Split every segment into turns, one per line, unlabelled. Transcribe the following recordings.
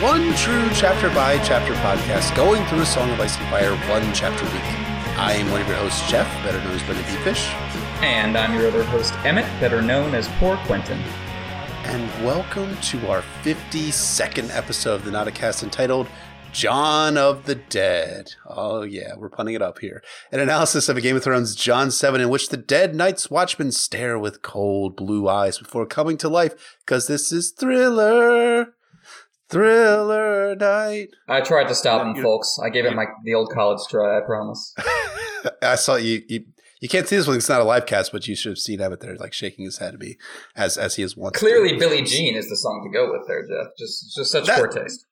one true chapter by chapter podcast going through a Song of Ice and Fire one chapter a week. I am one of your hosts, Jeff, better known as Brendan Deepfish.
And I'm your other host, Emmett, better known as Poor Quentin.
And welcome to our 52nd episode of the Not Cast entitled John of the Dead. Oh, yeah, we're punning it up here. An analysis of a Game of Thrones John 7 in which the dead Night's Watchmen stare with cold blue eyes before coming to life because this is thriller. Thriller night.
I tried to stop him, folks. I gave it my the old college try. I promise.
I saw you, you. You can't see this one; it's not a live cast, but you should have seen Emmett there, like shaking his head at me, as as he is once.
Clearly, Billie Jean is the song to go with there, Jeff. Just just such that, poor taste.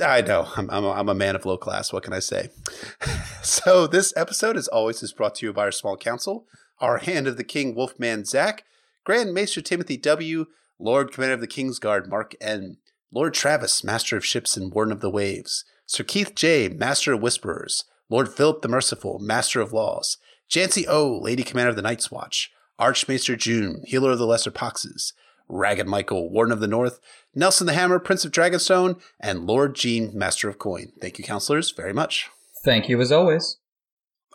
I know. I'm, I'm, a, I'm a man of low class. What can I say? so, this episode, as always, is brought to you by our small council, our Hand of the King, Wolfman Zach, Grand Maester Timothy W., Lord Commander of the King's Guard, Mark N., Lord Travis, Master of Ships and Warden of the Waves, Sir Keith J., Master of Whisperers, Lord Philip the Merciful, Master of Laws, Jancy O., Lady Commander of the Night's Watch, Archmaester June, Healer of the Lesser Poxes, Ragged Michael, Warden of the North, Nelson the Hammer, Prince of Dragonstone, and Lord Jean, Master of Coin. Thank you, counselors, very much.
Thank you as always.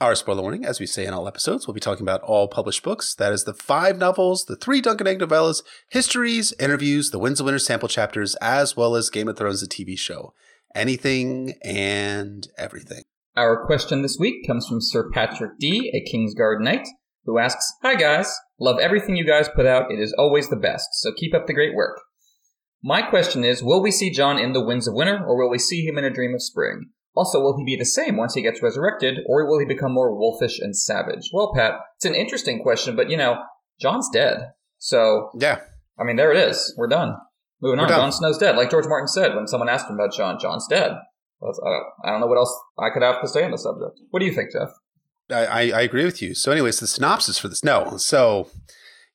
Our spoiler warning, as we say in all episodes, we'll be talking about all published books. That is the five novels, the three Dunk and Egg novellas, histories, interviews, the Winds of Winter sample chapters, as well as Game of Thrones, the TV show. Anything and everything.
Our question this week comes from Sir Patrick D., a Kingsguard Knight, who asks, Hi guys, love everything you guys put out. It is always the best, so keep up the great work. My question is, will we see Jon in the Winds of Winter, or will we see him in A Dream of Spring? Also, will he be the same once he gets resurrected, or will he become more wolfish and savage? Well, Pat, it's an interesting question, but you know, John's dead. So,
yeah.
I mean, there it is. We're done. Moving We're on. Done. Jon Snow's dead. Like George Martin said when someone asked him about Jon, Jon's dead. Uh, I don't know what else I could have to say on the subject. What do you think, Jeff?
I, I agree with you. So, anyways, the synopsis for this. No, so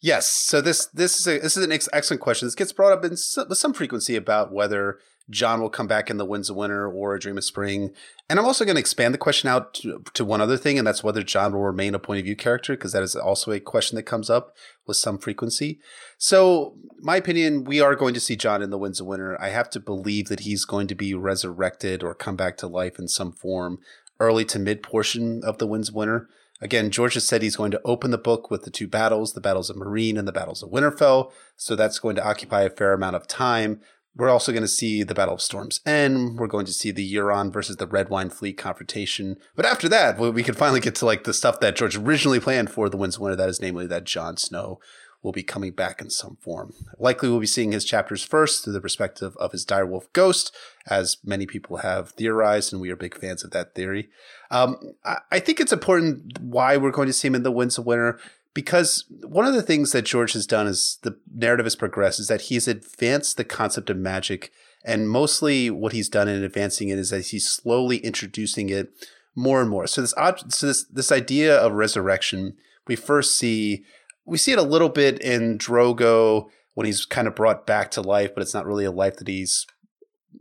yes, so this this is a, this is an ex- excellent question. This gets brought up in some, with some frequency about whether Jon will come back in the Winds of Winter or A Dream of Spring. And I'm also going to expand the question out to, to, one other thing, and that's whether John will remain a point of view character, because that is also a question that comes up with some frequency. So, my opinion, we are going to see John in the Winds of Winter. I have to believe that he's going to be resurrected or come back to life in some form early to mid portion of the Winds of Winter. Again, George has said he's going to open the book with the two battles, the battles of Meereen and the battles of Winterfell. So that's going to occupy a fair amount of time. We're also going to see the Battle of Storm's End. We're going to see the Euron versus the Redwyne Fleet confrontation. But after that, we can finally get to like the stuff that George originally planned for the Winds of Winter. That is namely that Jon Snow will be coming back in some form. Likely we'll be seeing his chapters first through the perspective of his direwolf ghost, as many people have theorized, and we are big fans of that theory. Um, I, I think it's important why we're going to see him in the Winds of Winter because one of the things that George has done as the narrative has progressed is that he's advanced the concept of magic. And mostly what he's done in advancing it is that he's slowly introducing it more and more. So this so this this idea of resurrection, we first see we see it a little bit in Drogo when he's kind of brought back to life, but it's not really a life that he's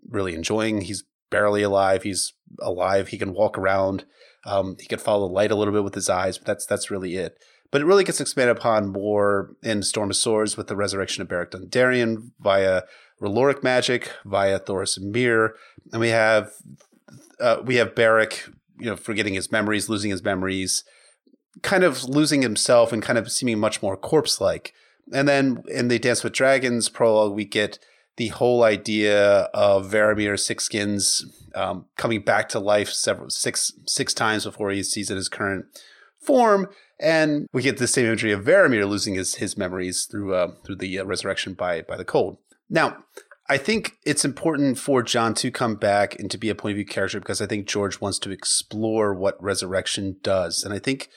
really enjoying. He's barely alive. He's alive. He can walk around. Um, he can follow the light a little bit with his eyes, but that's that's really it. But it really gets expanded upon more in Storm of Swords with the resurrection of Beric Dondarrion via R'hlloric magic, via Thoros and Myr, and we have uh, we have Beric, you know, forgetting his memories, losing his memories, kind of losing himself and kind of seeming much more corpse like. And then in the Dance with Dragons prologue, we get the whole idea of Varamir Sixskins um, coming back to life several six six times before he sees in his current form, and we get the same imagery of Varamir losing his his memories through uh, through the uh, resurrection by by the cold. Now, I think it's important for John to come back and to be a point of view character because I think George wants to explore what resurrection does, and I think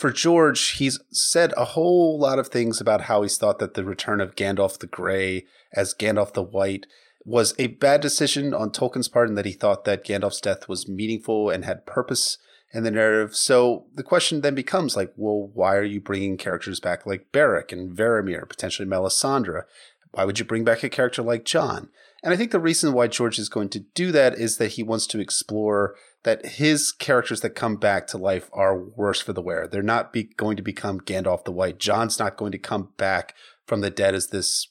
for George, he's said a whole lot of things about how he's thought that the return of Gandalf the Grey as Gandalf the White was a bad decision on Tolkien's part, and that he thought that Gandalf's death was meaningful and had purpose in the narrative. So the question then becomes like, well, why are you bringing characters back like Beric and Varamir, potentially Melisandre? Why would you bring back a character like Jon? And I think the reason why George is going to do that is that he wants to explore that his characters that come back to life are worse for the wear. They're not be- going to become Gandalf the White. Jon's not going to come back from the dead as this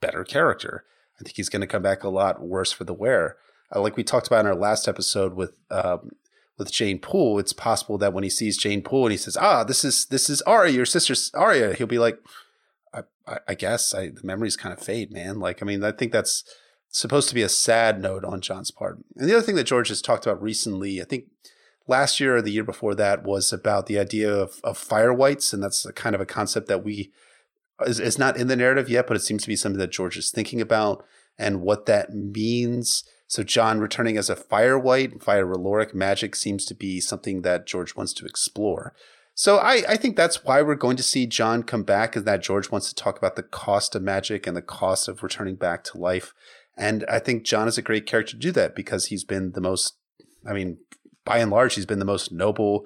better character. I think he's going to come back a lot worse for the wear. Uh, like we talked about in our last episode with um, with Jeyne Poole, it's possible that when he sees Jeyne Poole and he says, "Ah, this is this is Arya, your sister Arya," he'll be like, "I, I, I guess I, the memories kind of fade, man." Like, I mean, I think that's supposed to be a sad note on John's part. And the other thing that George has talked about recently, I think last year or the year before that, was about the idea of, of fire wights, And that's kind of a concept that we is, is not in the narrative yet, but it seems to be something that George is thinking about and what that means. So John returning as a fire wight, fire valoric magic seems to be something that George wants to explore. So I, I think that's why we're going to see John come back, is that George wants to talk about the cost of magic and the cost of returning back to life. And I think John is a great character to do that because he's been the most, I mean, by and large, he's been the most noble,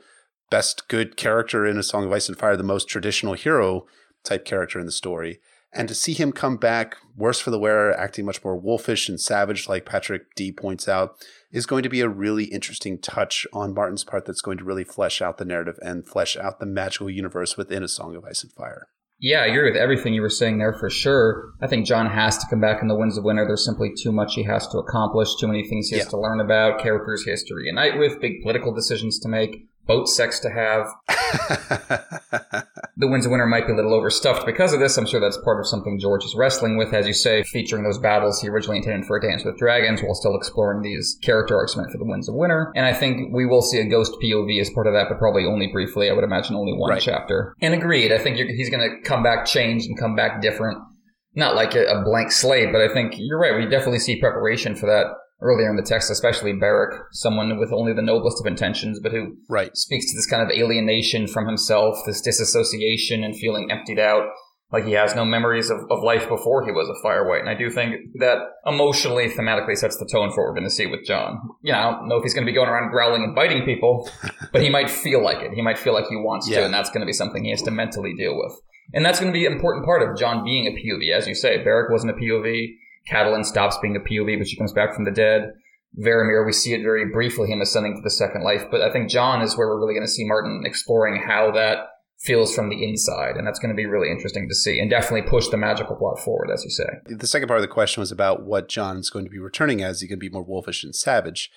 best good character in A Song of Ice and Fire, the most traditional hero type character in the story. And to see him come back, worse for the wearer, acting much more wolfish and savage, like Patrick D points out, is going to be a really interesting touch on Martin's part that's going to really flesh out the narrative and flesh out the magical universe within A Song of Ice and Fire.
Yeah, I agree with everything you were saying there for sure. I think John has to come back in the Winds of Winter. There's simply too much he has to accomplish, too many things he has yeah. to learn about, characters he has to reunite with, big political decisions to make boat sex to have. the Winds of Winter might be a little overstuffed because of this. I'm sure that's part of something George is wrestling with, as you say, featuring those battles he originally intended for a Dance with Dragons while still exploring these character arcs meant for the Winds of Winter. And I think we will see a ghost POV as part of that, but probably only briefly. I would imagine only one right. chapter. And agreed. I think he's going to come back changed and come back different. Not like a, a blank slate, but I think you're right. We definitely see preparation for that earlier in the text, especially Beric, someone with only the noblest of intentions, but who
right.
speaks to this kind of alienation from himself, this disassociation and feeling emptied out, like he has no memories of, of life before he was a fire wight. And I do think that emotionally, thematically sets the tone for what we're going to see with John. You know, I don't know if he's going to be going around growling and biting people, but he might feel like it. He might feel like he wants yeah. to, and that's going to be something he has to mentally deal with. And that's going to be an important part of John being a POV. As you say, Beric wasn't a POV. Catelyn stops being a POV, but she comes back from the dead. Varamir, we see it very briefly, him ascending to the second life. But I think John is where we're really going to see Martin exploring how that feels from the inside. And that's going to be really interesting to see and definitely push the magical plot forward, as you say.
The second part of the question was about what Jon's going to be returning as. He can be more wolfish and savage.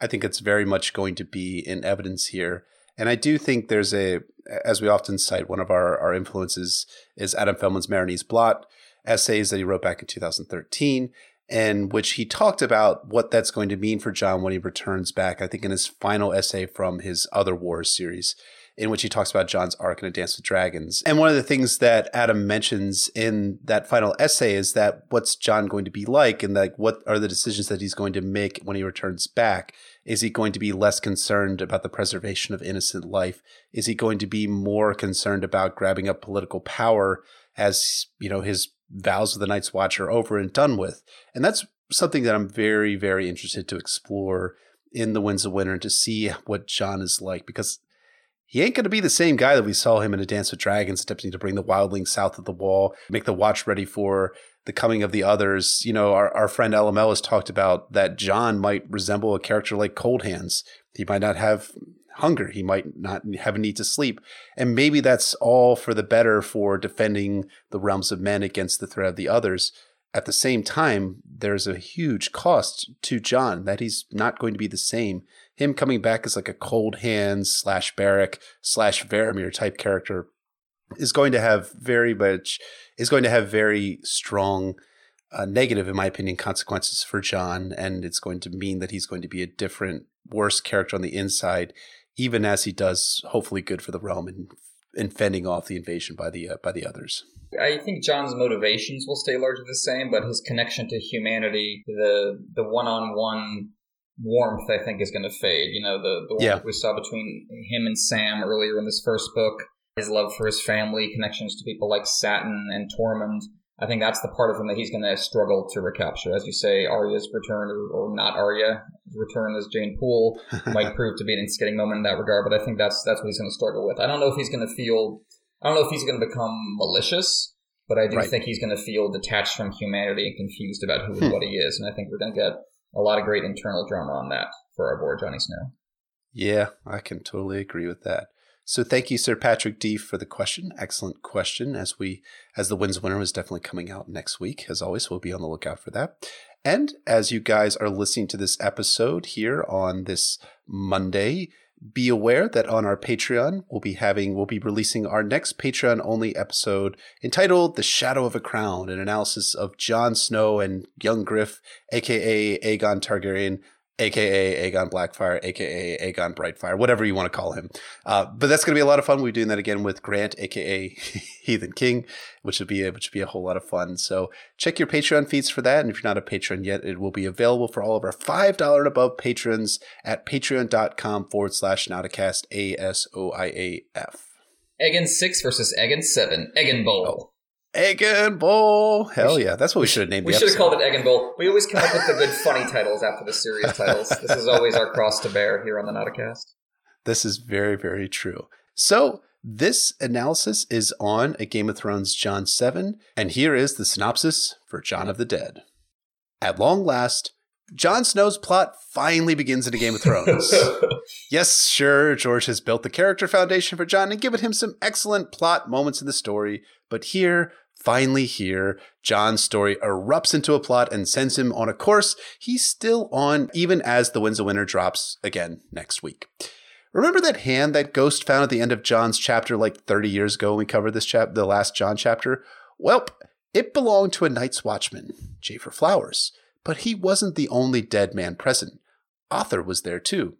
I think it's very much going to be in evidence here. And I do think there's a, as we often cite, one of our, our influences is Adam Feldman's Meereenese Blot, essays that he wrote back in 2013, in which he talked about what that's going to mean for John when he returns back. I think in his final essay from his Other Wars series, in which he talks about John's arc in A Dance with Dragons. And one of the things that Adam mentions in that final essay is that what's John going to be like, and like what are the decisions that he's going to make when he returns back? Is he going to be less concerned about the preservation of innocent life? Is he going to be more concerned about grabbing up political power as you know his vows of the Night's Watch are over and done with. And that's something that I'm very, very interested to explore in the Winds of Winter and to see what Jon is like because he ain't going to be the same guy that we saw him in A Dance with Dragons, attempting to bring the wildlings south of the wall, make the watch ready for the coming of the others. You know, our, our friend LML has talked about that Jon might resemble a character like Cold Hands. He might not have hunger. He might not have a need to sleep. And maybe that's all for the better for defending the realms of men against the threat of the others. At the same time, there's a huge cost to John that he's not going to be the same. Him coming back as like a cold hands slash Beric slash Varamir type character is going to have very much is going to have very strong uh, negative, in my opinion, consequences for John, and it's going to mean that he's going to be a different, worse character on the inside even as he does hopefully good for the realm and in fending off the invasion by the uh, by the others.
I think John's motivations will stay largely the same, but his connection to humanity, the the one on one warmth, I think, is going to fade. You know, the the yeah. we saw between him and Sam earlier in this first book, his love for his family, connections to people like Satin and Tormund. I think that's the part of him that he's going to struggle to recapture. As you say, Arya's return, or, or not Arya, return as Jeyne Poole might prove to be an instigating moment in that regard. But I think that's that's what he's going to struggle with. I don't know if he's going to feel. I don't know if he's going to become malicious. but I do
Right.
think he's going to feel detached from humanity and confused about who and
Hmm.
what he is. And I think we're going to get a lot of great internal drama on that for our boy Johnny Snow.
Yeah, I can totally agree with that. So thank you, Sir Patrick D, for the question. Excellent question. As we as the wins winner is definitely coming out next week. As always, we'll be on the lookout for that. And as you guys are listening to this episode here on this Monday, be aware that on our Patreon we'll be having we'll be releasing our next Patreon only episode entitled The Shadow of a Crown, an analysis of Jon Snow and young Griff, aka Aegon Targaryen, aka Aegon Blackfire, aka Aegon Brightfire, whatever you want to call him. Uh, but that's going to be a lot of fun. We're doing that again with Grant, aka Heathen King, which would be a, which would be a whole lot of fun. So check your Patreon feeds for that. And if you're not a patron yet, it will be available for all of our five dollar and above patrons at patreon.com forward slash Nauticast A S O I A F.
Aegon 6 versus Aegon 7. Aegon Bowl.
Aegon Bowl. Hell yeah, that's what we should have named.
It.
We
should have called it Aegon Bowl. We always come up with the good funny titles after the serious titles. This is always our cross to bear here on the Nauticast.
This is very, very true. So, this analysis is on A Game of Thrones John 7, and here is the synopsis for John of the Dead. At long last, Jon Snow's plot finally begins in A Game of Thrones. yes, sure, George has built the character foundation for John and given him some excellent plot moments in the story, but here, finally here, John's story erupts into a plot and sends him on a course he's still on even as The Winds of Winter drops again next week. Remember that hand that Ghost found at the end of John's chapter like 30 years ago when we covered this chap the last John chapter? Welp, it belonged to a Night's Watchman, Jafer Flowers, but he wasn't the only dead man present. Othor was there too.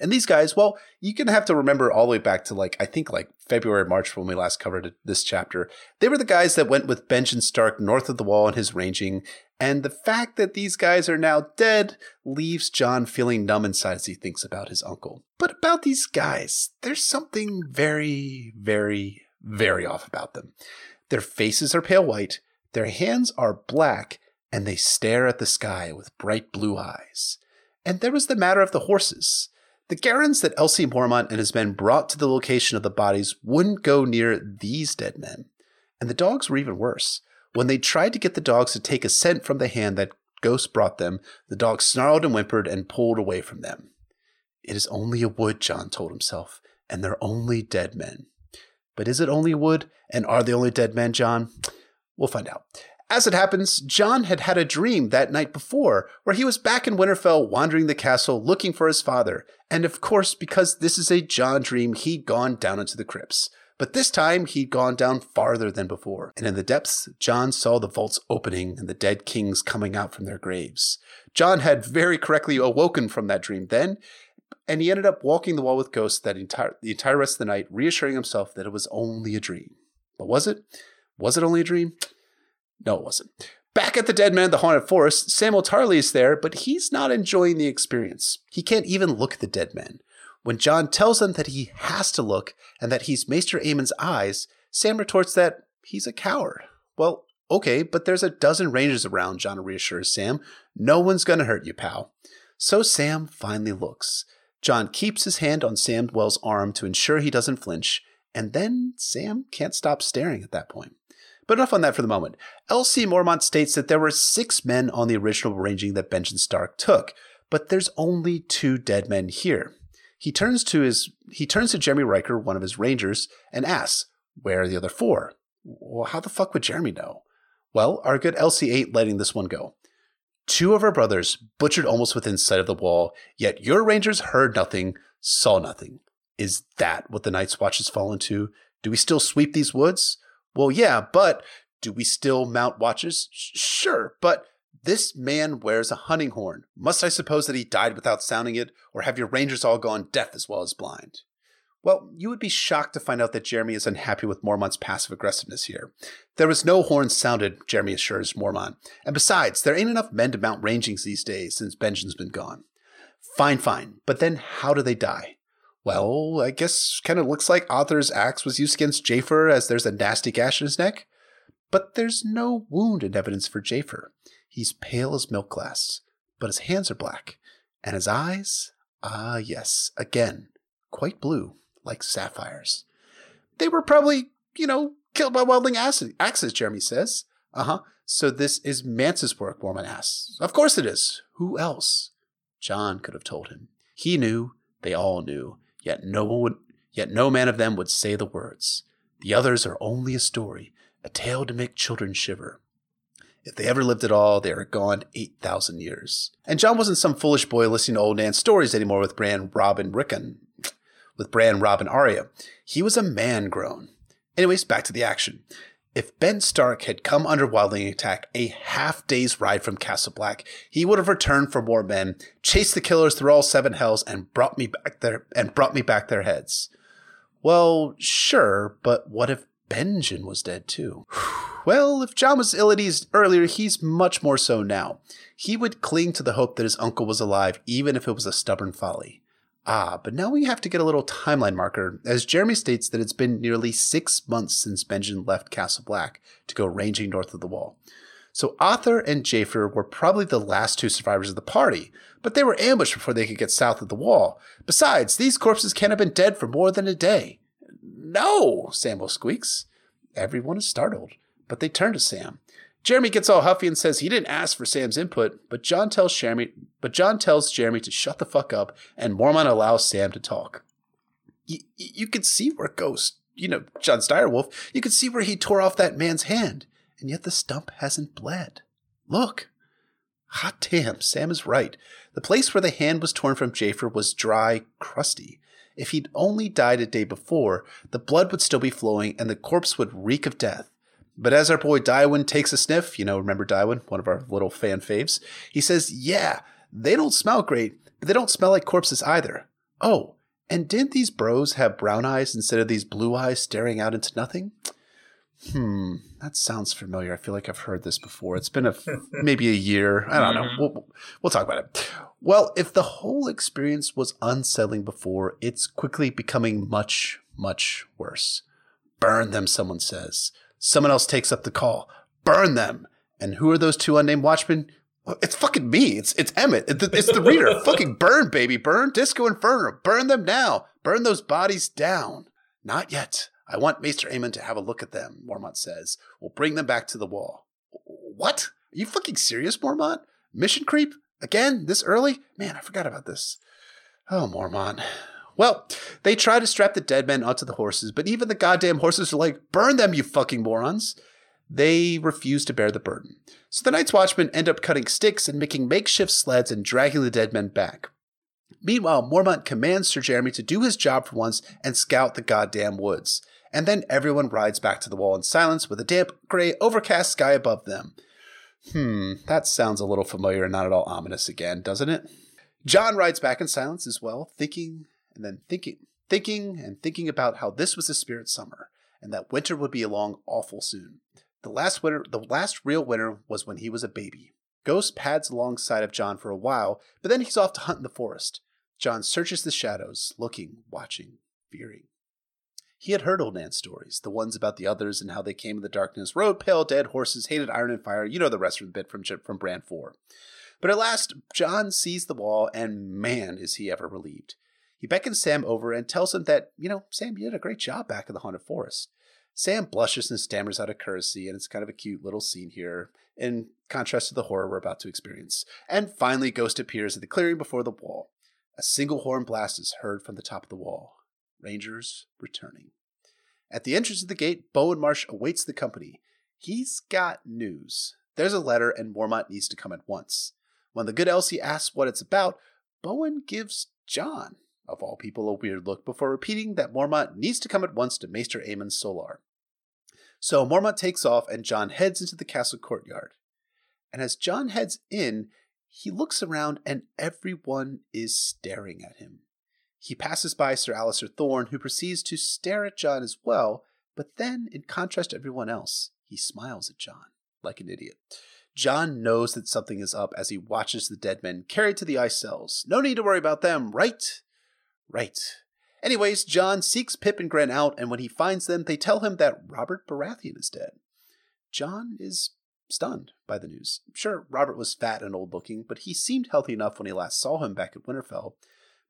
And these guys, well, you can have to remember all the way back to like I think like February, March when we last covered this chapter. They were the guys that went with Benjen Stark north of the wall in his ranging, and the fact that these guys are now dead leaves John feeling numb inside as he thinks about his uncle. But about these guys, there's something very, very, very off about them. Their faces are pale white, their hands are black, and they stare at the sky with bright blue eyes. And there was the matter of the horses. The Garrons that LC Mormont and his men brought to the location of the bodies wouldn't go near these dead men. And the dogs were even worse. When they tried to get the dogs to take a scent from the hand that Ghost brought them, the dogs snarled and whimpered and pulled away from them. It is only a wood, John told himself, and they're only dead men. But is it only wood, and are they only dead men, John? We'll find out. As it happens, John had had a dream that night before where he was back in Winterfell wandering the castle looking for his father. And of course, because this is a John dream, he'd gone down into the crypts. But this time, he'd gone down farther than before. And in the depths, John saw the vaults opening and the dead kings coming out from their graves. John had very correctly awoken from that dream then, and he ended up walking the wall with ghosts that entire, the entire rest of the night, reassuring himself that it was only a dream. But was it? Was it only a dream? No, it wasn't. Back at the Dead Man the Haunted Forest, Samwell Tarly is there, but he's not enjoying the experience. He can't even look at the dead Man. When John tells him that he has to look and that he's Maester Aemon's eyes, Sam retorts that he's a coward. Well, okay, but there's a dozen rangers around, John reassures Sam. No one's gonna hurt you, pal. So Sam finally looks. John keeps his hand on Samwell's arm to ensure he doesn't flinch, and then Sam can't stop staring at that point. But enough on that for the moment. L.C. Mormont states that there were six men on the original ranging that Benjen Stark took, but there's only two dead men here. He turns to his he turns to Jaremy Rykker, one of his rangers, and asks, "Where are the other four? Well, how the fuck would Jaremy know? Well, our good LC ain't letting this one go. Two of our brothers butchered almost within sight of the wall, yet your rangers heard nothing, saw nothing. Is that what the Night's Watch has fallen to? Do we still sweep these woods? Well, yeah, but do we still mount watches? Sure, but this man wears a hunting horn. Must I suppose that he died without sounding it, or have your rangers all gone deaf as well as blind? Well, you would be shocked to find out that Jaremy is unhappy with Mormont's passive aggressiveness here. There was no horn sounded, Jaremy assures Mormont. And besides, there ain't enough men to mount rangings these days since Benjen's been gone. Fine, fine. But then how do they die? Well, I guess kind of looks like Othor's axe was used against Jafer as there's a nasty gash in his neck. But there's no wound in evidence for Jafer. He's pale as milk glass, but his hands are black. And his eyes? Ah, yes, again, quite blue, like sapphires. They were probably, you know, Killed by welding acid, axes, Jaremy says. Uh huh. So this is Mance's work, Mormont asks. Of course it is. Who else? John could have told him. He knew, they all knew, yet no one would, yet no man of them would say the words. The others are only a story, a tale to make children shiver. If they ever lived at all, they are gone 8,000 years. And John wasn't some foolish boy listening to old Nan's stories anymore with Bran, Robin, Rickon, with Bran, Robin, Arya. He was a man grown. Anyways, back to the action. If Ben Stark had come under wildling attack a half day's ride from Castle Black, he would have returned for more men, chased the killers through all seven hells, and brought me back their and brought me back their heads. Well, sure, but what if Benjen was dead too? Well, if John was ill at ease earlier, he's much more so now. He would cling to the hope that his uncle was alive, even if it was a stubborn folly. Ah, but now we have to get a little timeline marker, as Jaremy states that it's been nearly six months since Benjen left Castle Black to go ranging north of the wall. So Othor and Jafer were probably the last two survivors of the party, but they were ambushed before they could get south of the wall. Besides, these corpses can't have been dead for more than a day. No, Samwell squeaks. Everyone is startled, but they turn to Sam. Jaremy gets all huffy and says he didn't ask for Sam's input, but John tells Jaremy but John tells Jaremy to shut the fuck up, and Mormont allows Sam to talk. Y- you could see where Ghost, you know, Jon's direwolf, you could see where he tore off that man's hand, and yet the stump hasn't bled. Look. Hot damn, Sam is right. The place where the hand was torn from Jafer was dry, crusty. If he'd only died a day before, the blood would still be flowing and the corpse would reek of death. But as our boy Dywen takes a sniff, you know, remember Dywen, one of our little fan faves, he says, Yeah, they don't smell great, but they don't smell like corpses either. Oh, and didn't these bros have brown eyes instead of these blue eyes staring out into nothing? Hmm, that sounds familiar. I feel like I've heard this before. It's been a maybe a year. I don't know. Mm-hmm. We'll, we'll talk about it. Well, if the whole experience was unsettling before, it's quickly becoming much, much worse. Burn them, someone says. Someone else takes up the call. Burn them. And who are those two unnamed watchmen? It's fucking me. It's it's Emmett. It's the reader. fucking burn, baby, burn. Disco Inferno. Burn them now. Burn those bodies down. Not yet. I want Maester Aemon to have a look at them. Mormont says. We'll bring them back to the wall. What? Are you fucking serious, Mormont? Mission creep again this early? Man, I forgot about this. Oh, Mormont. Well, they try to strap the dead men onto the horses, but even the goddamn horses are like, burn them, you fucking morons. They refuse to bear the burden. So the Night's Watchmen end up cutting sticks and making makeshift sleds and dragging the dead men back. Meanwhile, Mormont commands Sir Jaremy to do his job for once and scout the goddamn woods. And then everyone rides back to the wall in silence with a damp, gray, overcast sky above them. Hmm, that sounds a little familiar and not at all ominous again, doesn't it? John rides back in silence as well, thinking and then thinking, thinking and thinking about how this was the spirit summer and that winter would be along awful soon. The last winter, the last real winter was when he was a baby. Ghost pads alongside of John for a while, but then he's off to hunt in the forest. John searches the shadows, looking, watching, fearing. He had heard old Nan's stories, the ones about the others and how they came in the darkness, rode pale dead horses, hated iron and fire. You know the rest of the bit from from Bran Four. But at last, John sees the wall, and man, is he ever relieved. He beckons Sam over and tells him that, you know, Sam, you did a great job back in the haunted forest. Sam blushes and stammers out a courtesy, and it's kind of a cute little scene here, in contrast to the horror we're about to experience. And finally, Ghost appears at the clearing before the wall. A single horn blast is heard from the top of the wall. Rangers returning. At the entrance of the gate, Bowen Marsh awaits the company. He's got news. There's a letter, and Mormont needs to come at once. When the good LC asks what it's about, Bowen gives John, of all people, a weird look before repeating that Mormont needs to come at once to Maester Aemon's Solar. So Mormont takes off and John heads into the castle courtyard. And as John heads in, he looks around and everyone is staring at him. He passes by Sir Alliser Thorne, who proceeds to stare at John as well, but then, in contrast to everyone else, he smiles at John like an idiot. John knows that something is up as he watches the dead men carried to the ice cells. No need to worry about them, right? Right. Anyways, John seeks Pip and Grenn out, and when he finds them, they tell him that Robert Baratheon is dead. John is stunned by the news. Sure, Robert was fat and old looking, but he seemed healthy enough when he last saw him back at Winterfell.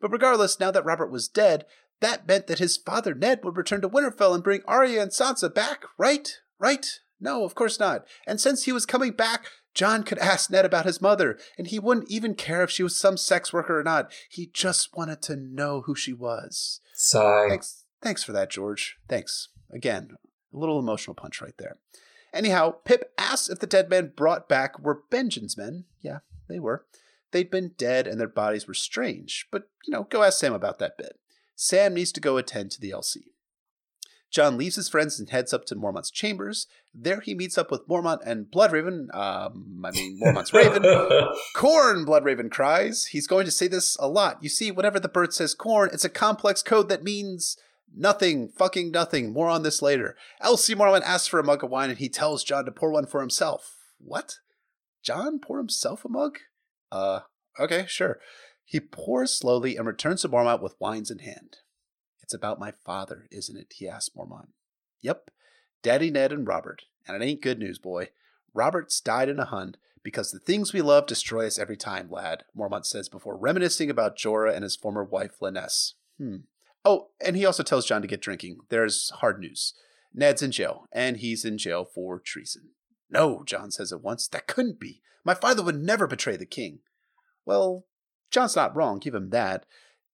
But regardless, now that Robert was dead, That meant that his father Ned would return to Winterfell and bring Arya and Sansa back, right? Right? No, of course not. And since he was coming back, Jon could ask Ned about his mother, and he wouldn't even care if she was some sex worker or not. He just wanted to know who she was.
Sigh.
Thanks, thanks for that, George. Thanks. Again, a little emotional punch right there. Anyhow, Pip asks if the dead men brought back were Benjen's men. Yeah, they were. They'd been dead and their bodies were strange, but, you know, go ask Sam about that bit. Sam needs to go attend to the LC. Jon leaves his friends and heads up to Mormont's chambers. There he meets up with Mormont and Bloodraven. Um, I mean, Mormont's Raven. corn, Bloodraven cries. He's going to say this a lot. You see, whenever the bird says corn, it's a complex code that means nothing, fucking nothing. More on this later. LC Mormont asks for a mug of wine and he tells John to pour one for himself. What? John pour himself a mug? Uh, okay, sure. He pours slowly and returns to Mormont with wines in hand. It's about my father, isn't it? he asks Mormont. Yep, Daddy Ned and Robert. And it ain't good news, boy. Robert's died in a hunt because the things we love destroy us every time, lad, Mormont says before reminiscing about Jorah and his former wife, Lynesse. Hmm. Oh, and he also tells John to get drinking. There's hard news. Ned's in jail, and he's in jail for treason. No, John says at once. That couldn't be. My father would never betray the king. Well, John's not wrong, give him that.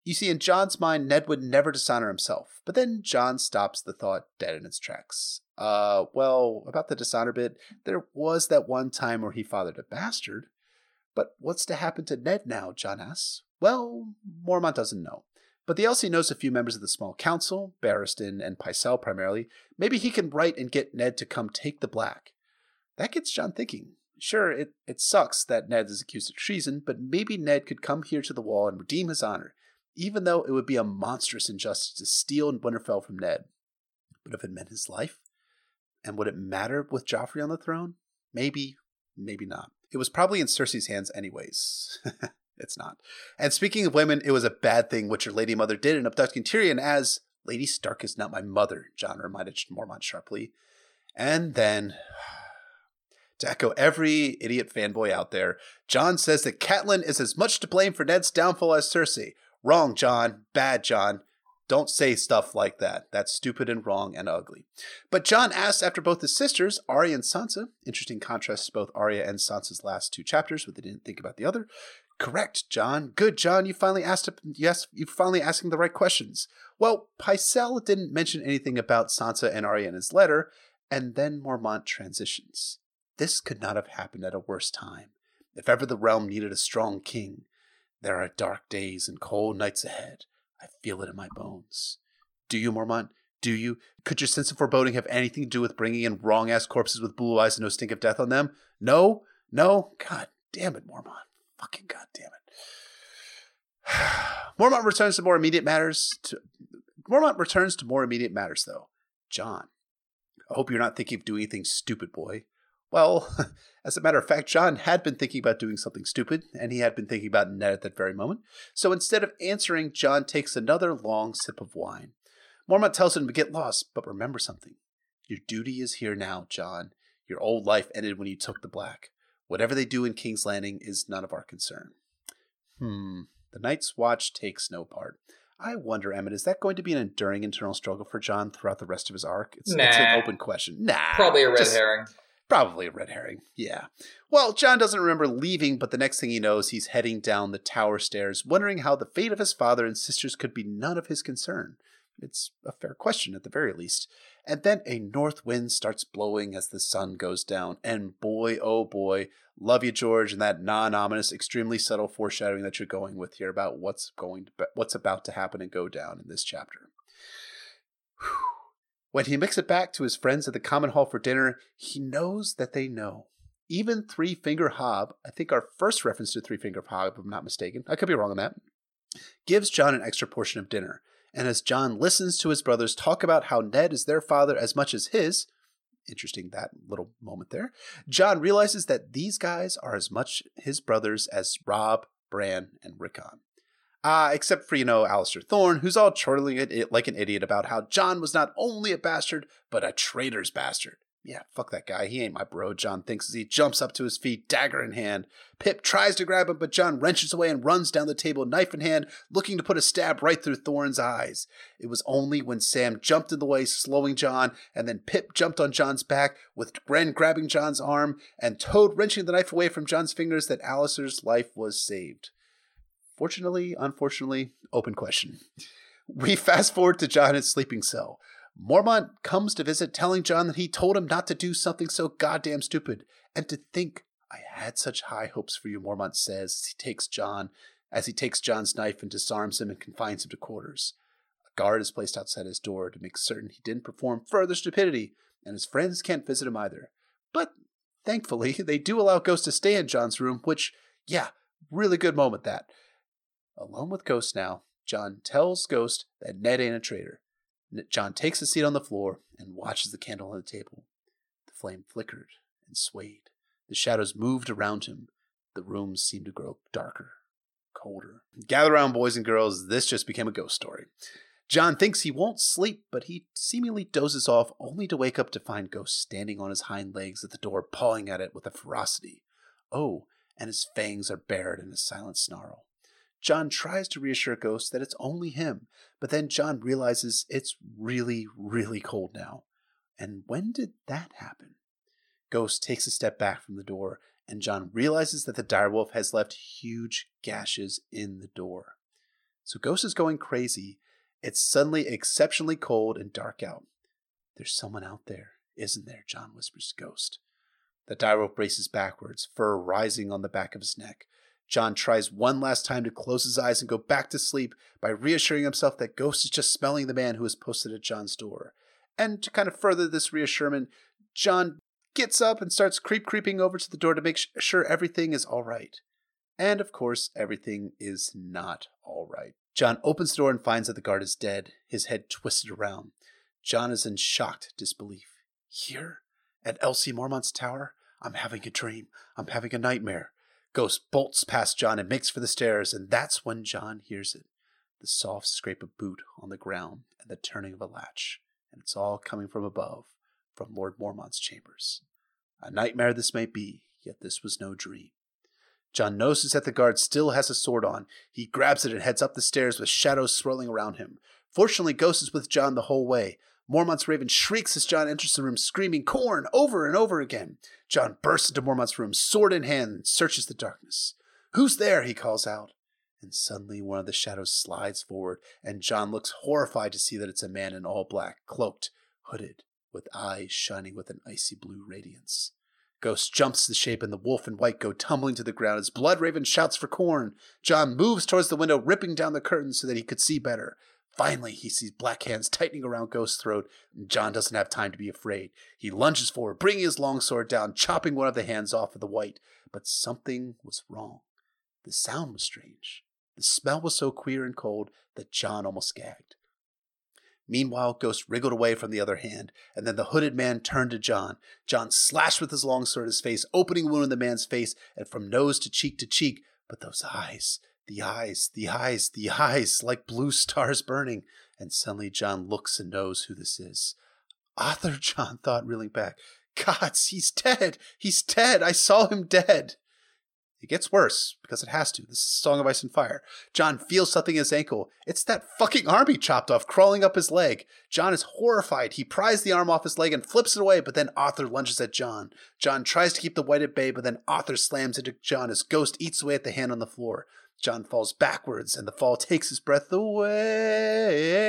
You see, in John's mind, Ned would never dishonor himself. But then John stops the thought dead in its tracks. Uh, well, about the dishonor bit, there was that one time where he fathered a bastard. But what's to happen to Ned now? John asks. Well, Mormont doesn't know. But the LC knows a few members of the small council, Barristan and Pycelle primarily. Maybe he can write and get Ned to come take the black. That gets John thinking. Sure, it, it sucks that Ned is accused of treason, but maybe Ned could come here to the wall and redeem his honor even though it would be a monstrous injustice to steal Winterfell from Ned. But if it meant his life, and would it matter with Joffrey on the throne? Maybe, maybe not. It was probably in Cersei's hands, anyways. it's not. And speaking of women, it was a bad thing what your lady mother did in abducting Tyrion, as Lady Stark is not my mother, John reminded Mormont sharply. And then, to echo every idiot fanboy out there, John says that Catelyn is as much to blame for Ned's downfall as Cersei. Wrong, John. Bad, John. Don't say stuff like that. That's stupid and wrong and ugly. But John asks after both his sisters, Arya and Sansa. Interesting contrast to both Arya and Sansa's last two chapters, but they didn't think about the other. Correct, John. Good, John. You finally asked. Yes, you finally asking the right questions. Well, Pycelle didn't mention anything about Sansa and Arya in his letter, and then Mormont transitions. This could not have happened at a worse time. If ever the realm needed a strong king, there are dark days and cold nights ahead. I feel it in my bones. Do you, Mormont? Do you? Could your sense of foreboding have anything to do with bringing in wrong ass corpses with blue eyes and no stink of death on them? No? No? God damn it, Mormont. Fucking god damn it. Mormont returns to more immediate matters. To, Mormont returns to more immediate matters, though. John, I hope you're not thinking of doing anything stupid, boy. Well, as a matter of fact, John had been thinking about doing something stupid, and he had been thinking about Ned at that very moment. So instead of answering, John takes another long sip of wine. Mormont tells him to get lost, but remember something. Your duty is here now, John. Your old life ended when you took the black. Whatever they do in King's Landing is none of our concern. Hmm. The Night's Watch takes no part. I wonder, Emmett, is that going to be an enduring internal struggle for John throughout the rest of his arc? It's,
nah.
it's an open question. Nah.
Probably a red
just,
herring.
Probably a red herring. Yeah. Well, John doesn't remember leaving, but the next thing he knows, he's heading down the tower stairs, wondering how the fate of his father and sisters could be none of his concern. It's a fair question at the very least. And then a north wind starts blowing as the sun goes down. And boy, oh boy, love you, George, and that non-ominous, extremely subtle foreshadowing that you're going with here about what's going to what's about to happen and go down in this chapter. Whew. When he makes it back to his friends at the common hall for dinner, he knows that they know. Even Three Finger Hob, I think our first reference to Three Finger Hob, if I'm not mistaken, I could be wrong on that, gives John an extra portion of dinner. And as John listens to his brothers talk about how Ned is their father as much as his, interesting that little moment there, John realizes that these guys are as much his brothers as Robb, Bran, and Rickon. Uh, except for, you know, Alliser Thorne, who's all chortling it like an idiot about how John was not only a bastard, but a traitor's bastard. Yeah, fuck that guy. He ain't my bro, John thinks as he jumps up to his feet, dagger in hand. Pip tries to grab him, but John wrenches away and runs down the table, knife in hand, looking to put a stab right through Thorne's eyes. It was only when Sam jumped in the way, slowing John, and then Pip jumped on John's back, with Grenn grabbing John's arm and Toad wrenching the knife away from John's fingers, that Alliser's life was saved. Fortunately, unfortunately, open question. We fast forward to John in his sleeping cell. Mormont comes to visit, telling John that he told him not to do something so goddamn stupid. And to think I had such high hopes for you, Mormont says as he takes Jon as he takes Jon's knife and disarms him and confines him to quarters. A guard is placed outside his door to make certain he didn't perform further stupidity, and his friends can't visit him either. But thankfully, they do allow Ghost to stay in John's room, which, yeah, really good moment that. Alone with Ghost now, John tells Ghost that Ned ain't a traitor. John takes a seat on the floor and watches the candle on the table. The flame flickered and swayed. The shadows moved around him. The room seemed to grow darker, colder. Gather around, boys and girls. This just became a ghost story. John thinks he won't sleep, but he seemingly dozes off only to wake up to find Ghost standing on his hind legs at the door, pawing at it with a ferocity. Oh, and his fangs are bared in a silent snarl. Jon tries to reassure Ghost that it's only him, but then John realizes it's really, really cold now. And when did that happen? Ghost takes a step back from the door, and John realizes that the direwolf has left huge gashes in the door. So Ghost is going crazy. It's suddenly exceptionally cold and dark out. There's someone out there, isn't there? John whispers to Ghost. The direwolf braces backwards, fur rising on the back of his neck. Jon tries one last time to close his eyes and go back to sleep by reassuring himself that Ghost is just smelling the man who is posted at John's door. And to kind of further this reassurance, John gets up and starts creep creeping over to the door to make sure everything is all right. And of course, everything is not all right. John opens the door and finds that the guard is dead, his head twisted around. John is in shocked disbelief. Here? At LC Mormont's tower? I'm having a dream. I'm having a nightmare. Ghost bolts past John and makes for the stairs, and that's when John hears it the soft scrape of boot on the ground and the turning of a latch. And it's all coming from above, from Lord Mormont's chambers. A nightmare this may be, yet this was no dream. Jon notices that the guard still has a sword on. He grabs it and heads up the stairs with shadows swirling around him. Fortunately, Ghost is with John the whole way. Mormont's Raven shrieks as John enters the room, screaming, corn over and over again. John bursts into Mormont's room, sword in hand, and searches the darkness. Who's there? he calls out. And suddenly one of the shadows slides forward, and John looks horrified to see that it's a man in all black, cloaked, hooded, with eyes shining with an icy blue radiance. Ghost jumps the shape, and the wolf and wight go tumbling to the ground as Blood Raven shouts for corn. John moves towards the window, ripping down the curtains so that he could see better. Finally, he sees black hands tightening around Ghost's throat, and Jon doesn't have time to be afraid. He lunges forward, bringing his longsword down, chopping one of the hands off of the wight. But something was wrong. The sound was strange. The smell was so queer and cold that John almost gagged. Meanwhile, Ghost wriggled away from the other hand, and then the hooded man turned to John. John slashed with his long longsword his face, opening a wound in the man's face, and from nose to cheek to cheek. But those eyes, the eyes, the eyes, the eyes, like blue stars burning. And suddenly John looks and knows who this is. Othor, John thought, reeling back. Gods, he's dead. He's dead. I saw him dead. It gets worse because it has to. This is Song of Ice and Fire. John feels something in his ankle. It's that fucking arm he chopped off, crawling up his leg. John is horrified. He pries the arm off his leg and flips it away, but then Othor lunges at John. John tries to keep the wight at bay, but then Othor slams into John as Ghost eats away at the hand on the floor. Jon falls backwards, and the fall takes his breath away.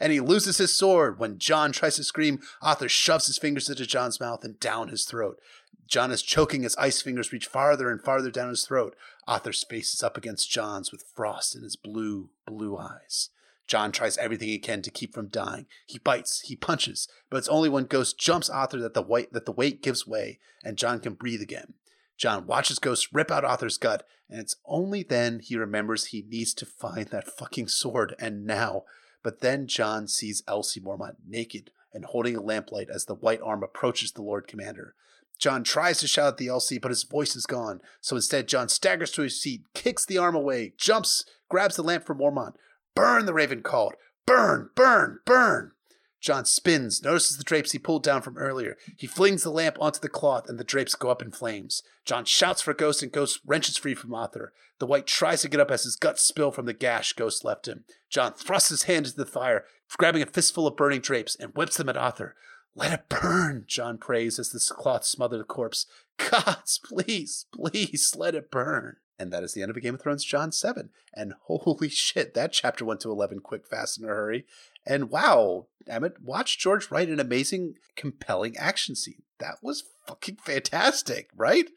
And he loses his sword. When John tries to scream, Othor shoves his fingers into John's mouth and down his throat. John is choking as ice fingers reach farther and farther down his throat. Othor's face is up against John's with frost in his blue, blue eyes. John tries everything he can to keep from dying. He bites, he punches, but it's only when Ghost jumps Othor that the weight that the weight gives way and John can breathe again. Jon watches Ghost rip out Othor's gut, and it's only then he remembers he needs to find that fucking sword, and now. But then John sees LC Mormont naked and holding a lamplight as the white arm approaches the Lord Commander. John tries to shout at the LC, but his voice is gone. So instead, John staggers to his seat, kicks the arm away, jumps, grabs the lamp from Mormont. Burn, the raven called. Burn, burn, burn. Jon spins, notices the drapes he pulled down from earlier. He flings the lamp onto the cloth, and the drapes go up in flames. John shouts for Ghost, and Ghost wrenches free from Othor. The wight tries to get up as his guts spill from the gash Ghost left him. John thrusts his hand into the fire, grabbing a fistful of burning drapes, and whips them at Othor. Let it burn, John prays as the cloth smother the corpse. Gods, please, please, let it burn. And that is the end of A Game of Thrones, John 7. And holy shit, that chapter went to 11 quick, fast, in a hurry. And wow, Emmett, watch George write an amazing, compelling action scene. That was fucking fantastic, right?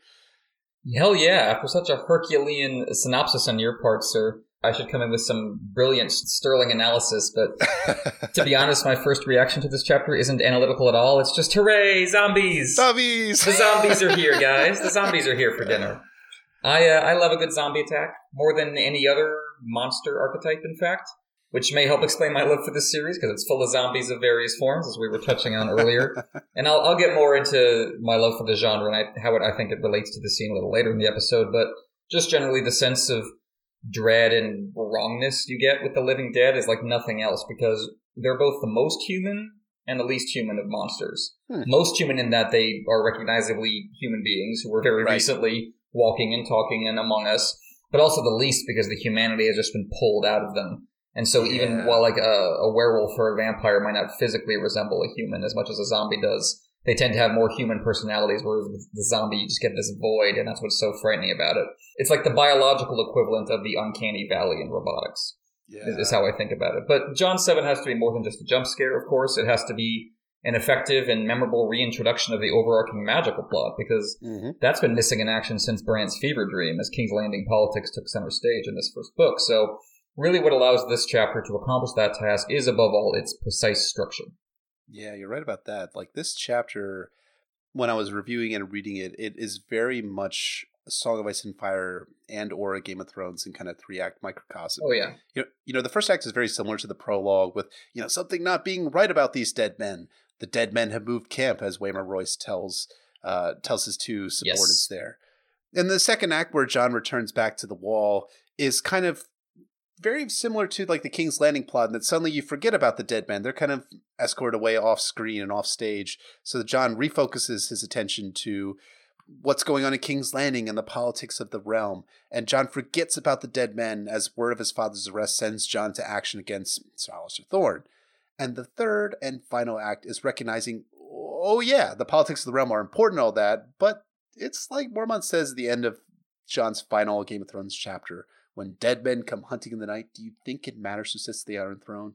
Hell yeah. After such a Herculean synopsis on your part, sir, I should come in with some brilliant, sterling analysis. But to be honest, my first reaction to this chapter isn't analytical at all. It's just, hooray, zombies!
Zombies!
The zombies are here, guys. The zombies are here for dinner. I, uh, I love a good zombie attack more than any other monster archetype, in fact which may help explain my love for this series because it's full of zombies of various forms, as we were touching on earlier. and I'll, I'll get more into my love for the genre and I, how it, I think it relates to the scene a little later in the episode. But just generally, the sense of dread and wrongness you get with the Living Dead is like nothing else because they're both the most human and the least human of monsters. Hmm. Most human in that they are recognizably human beings who were very right. recently walking and talking and among us, but also the least because the humanity has just been pulled out of them and so even yeah. while like a, a werewolf or a vampire might not physically resemble a human as much as a zombie does, they tend to have more human personalities, whereas with the zombie you just get this void, and that's what's so frightening about it. It's like the biological equivalent of the uncanny valley in robotics. Yeah. Is how I think about it. But Jon 7 has to be more than just a jump scare, of course. It has to be an effective and memorable reintroduction of the overarching magical plot, because mm-hmm. that's been missing in action since Bran's fever dream, as King's Landing politics took center stage in this first book. So really what allows this chapter to accomplish that task is above all its precise structure.
Yeah, you're right about that. Like this chapter, when I was reviewing and reading it, it is very much a Song of Ice and Fire and or a Game of Thrones in kind of three act microcosm.
Oh yeah.
You know, you know, the first act is very similar to the prologue with, you know, something not being right about these dead men. The dead men have moved camp, as Waymar Royce tells uh, tells his two subordinates yes. there. And the second act, where Jon returns back to the wall, is kind of very similar to like the King's Landing plot, and that suddenly you forget about the dead men. They're kind of escorted away off screen and off stage, so that Jon refocuses his attention to what's going on in King's Landing and the politics of the realm. And Jon forgets about the dead men as word of his father's arrest sends Jon to action against Sir Alliser Thorne. And the third and final act is recognizing, oh yeah, the politics of the realm are important, all that, but it's like Mormont says at the end of Jon's final Game of Thrones chapter when dead men come hunting in the night, do you think it matters who sits the Iron Throne?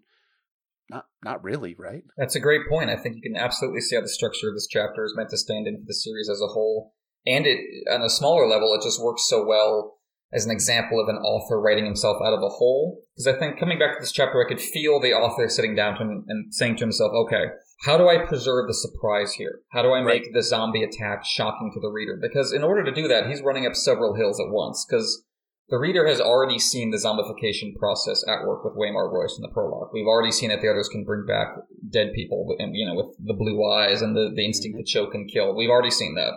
Not, not really, right?
That's a great point. I think you can absolutely see how the structure of this chapter is meant to stand in for the series as a whole, and it on a smaller level, it just works so well as an example of an author writing himself out of a hole. Because I think coming back to this chapter, I could feel the author sitting down to him and saying to himself, "Okay, how do I preserve the surprise here? How do I make right. the zombie attack shocking to the reader? Because in order to do that, he's running up several hills at once. Because the reader has already seen the zombification process at work with Waymar Royce in the prologue. We've already seen that the others can bring back dead people, and you know, with the blue eyes and the, the instinct to choke and kill. We've already seen that.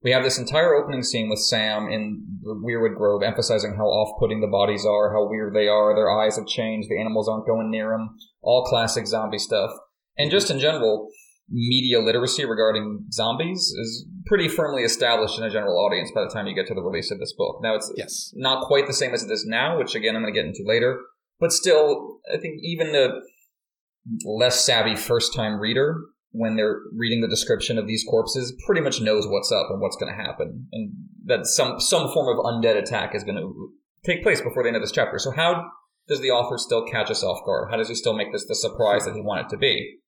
We have this entire opening scene with Sam in the Weirwood Grove, emphasizing how off-putting the bodies are, how weird they are. Their eyes have changed. The animals aren't going near them. All classic zombie stuff. And just in general, media literacy regarding zombies is pretty firmly established in a general audience by the time you get to the release of this book. Now, it's
yes.
not quite the same as it is now, which again I'm going to get into later, but still, I think even the less savvy first time reader, when they're reading the description of these corpses, pretty much knows what's up and what's going to happen, and that some some form of undead attack is going to take place before the end of this chapter. So how does the author still catch us off guard? How does he still make this the surprise that he wanted to be?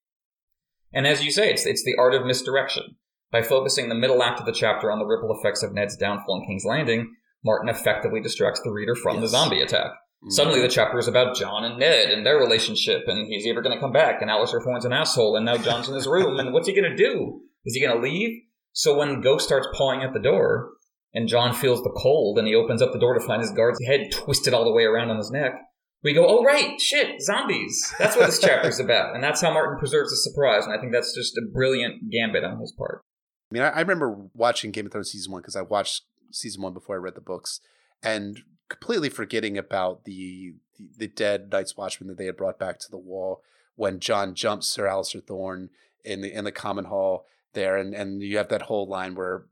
And as you say, it's, it's the art of misdirection. By focusing the middle act of the chapter on the ripple effects of Ned's downfall in King's Landing, Martin effectively distracts the reader from yes. the zombie attack. Mm-hmm. Suddenly, the chapter is about Jon and Ned and their relationship, and he's ever going to come back, and Alliser Thorne's an asshole, and now Jon's in his room, and what's he going to do? Is he going to leave? So when Ghost starts pawing at the door, and Jon feels the cold, and he opens up the door to find his guard's head twisted all the way around on his neck, we go, oh right, shit, zombies. That's what this chapter is about, and that's how Martin preserves the surprise. And I think that's just a brilliant gambit on his part.
I mean, I, I remember watching Game of Thrones season one because I watched season one before I read the books, and completely forgetting about the, the the dead Night's Watchmen that they had brought back to the wall when Jon jumps Sir Alliser Thorne in the in the common hall there, and and you have that whole line where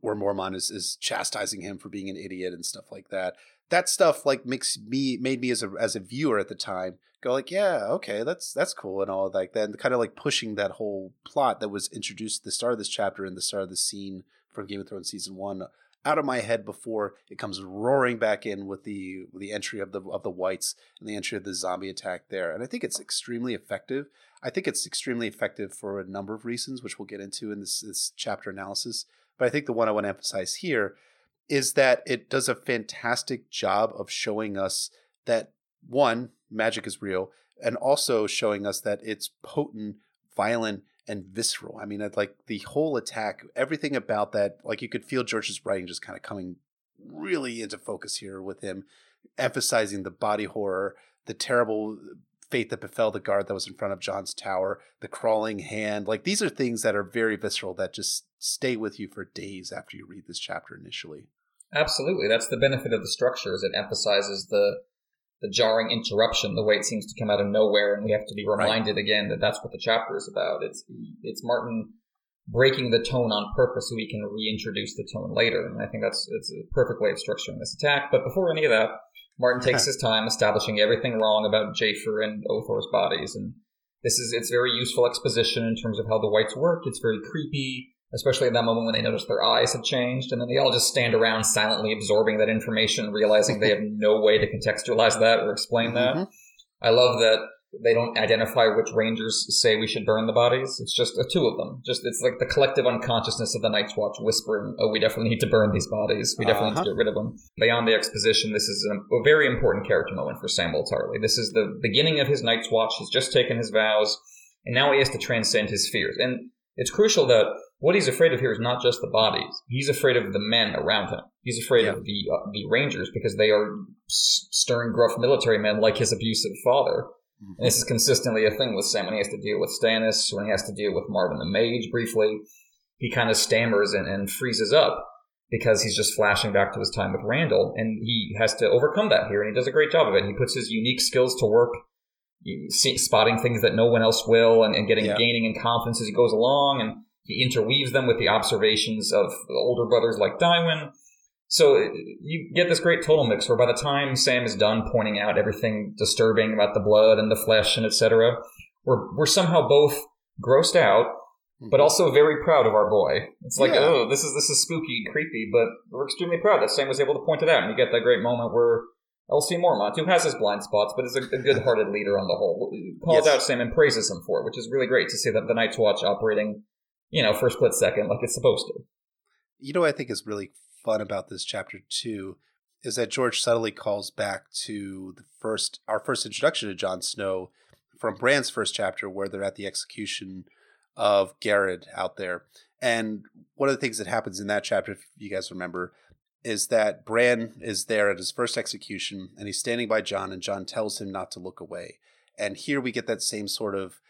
where Mormont is is chastising him for being an idiot and stuff like that. That stuff like makes me made me as a as a viewer at the time go like, yeah, okay, that's that's cool and all like that, kind of like pushing that whole plot that was introduced at the start of this chapter and the start of the scene from Game of Thrones season one out of my head before it comes roaring back in with the with the entry of the of the whites and the entry of the zombie attack there. And I think it's extremely effective. I think it's extremely effective for a number of reasons, which we'll get into in this, this chapter analysis. But I think the one I want to emphasize here is that it does a fantastic job of showing us that one, magic is real, and also showing us that it's potent, violent, and visceral. I mean, like the whole attack, everything about that, like you could feel George's writing just kind of coming really into focus here with him emphasizing the body horror, the terrible uh, fate that befell the guard that was in front of Jon's tower, the crawling hand. Like these are things that are very visceral that just stay with you for days after you read this chapter initially.
Absolutely. That's the benefit of the structure is it emphasizes the the jarring interruption, the way it seems to come out of nowhere, and we have to be reminded right. again that that's what the chapter is about. It's it's Martin breaking the tone on purpose so he can reintroduce the tone later, and I think that's it's a perfect way of structuring this attack. But before any of that, Martin takes his time establishing everything wrong about Jafer and Othor's bodies, and this is it's very useful exposition in terms of how the whites work. It's very creepy especially at that moment when they notice their eyes have changed, and then they all just stand around silently absorbing that information, realizing they have no way to contextualize that or explain that. Mm-hmm. I love that they don't identify which rangers say we should burn the bodies. It's just uh, two of them. Just it's like the collective unconsciousness of the Night's Watch whispering, "Oh, we definitely need to burn these bodies. We definitely uh-huh. need to uh-huh. get rid of them." Beyond the exposition, this is a, a very important character moment for Samwell Tarly. This is the beginning of his Night's Watch. He's just taken his vows, and now he has to transcend his fears. And it's crucial that what he's afraid of here is not just the bodies. He's afraid of the men around him. He's afraid yeah. of the uh, the Rangers because they are stern, gruff military men like his abusive father. Mm-hmm. And this is consistently a thing with Sam when he has to deal with Stannis, when he has to deal with Marwyn the Mage briefly. He kind of stammers and, and freezes up because he's just flashing back to his time with Randyll, and he has to overcome that here, and he does a great job of it. He puts his unique skills to work spotting things that no one else will and, and getting yeah. gaining in confidence as he goes along and he interweaves them with the observations of older brothers like Dywen. So you get this great total mix where by the time Sam is done pointing out everything disturbing about the blood and the flesh and etc., we're we're somehow both grossed out, but mm-hmm. also very proud of our boy. It's like, yeah. oh, this is this is spooky, creepy, but we're extremely proud that Sam was able to point it out, and you get that great moment where L.C. Mormont, who has his blind spots, but is a, a good-hearted leader on the whole, calls yes. out Sam and praises him for it, which is really great to see that the Night's Watch operating, you know, for a split second like it's supposed to.
You know, I think is really fun about this chapter too is that George subtly calls back to the first, our first introduction to Jon Snow from Bran's first chapter, where they're at the execution of Garrett out there. And one of the things that happens in that chapter, if you guys remember, is that Bran is there at his first execution and he's standing by Jon and Jon tells him not to look away. And here we get that same sort of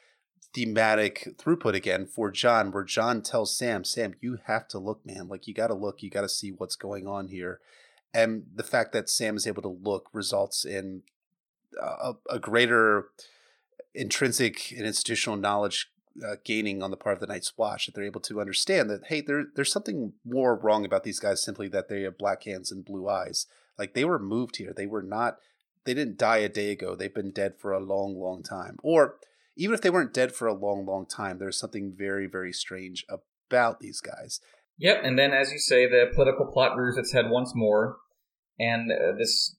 thematic throughput again for Jon, where Jon tells Sam, Sam, you have to look, man. Like you got to look, you got to see what's going on here. And the fact that Sam is able to look results in a, a greater intrinsic and institutional knowledge uh, gaining on the part of the Night's Watch that they're able to understand that hey, there there's something more wrong about these guys simply that they have black hands and blue eyes. Like they were moved here. They were not. They didn't die a day ago. They've been dead for a long, long time. Or even if they weren't dead for a long, long time, there's something very, very strange about these guys.
Yep. And then, as you say, the political plot rears its head once more, and uh, this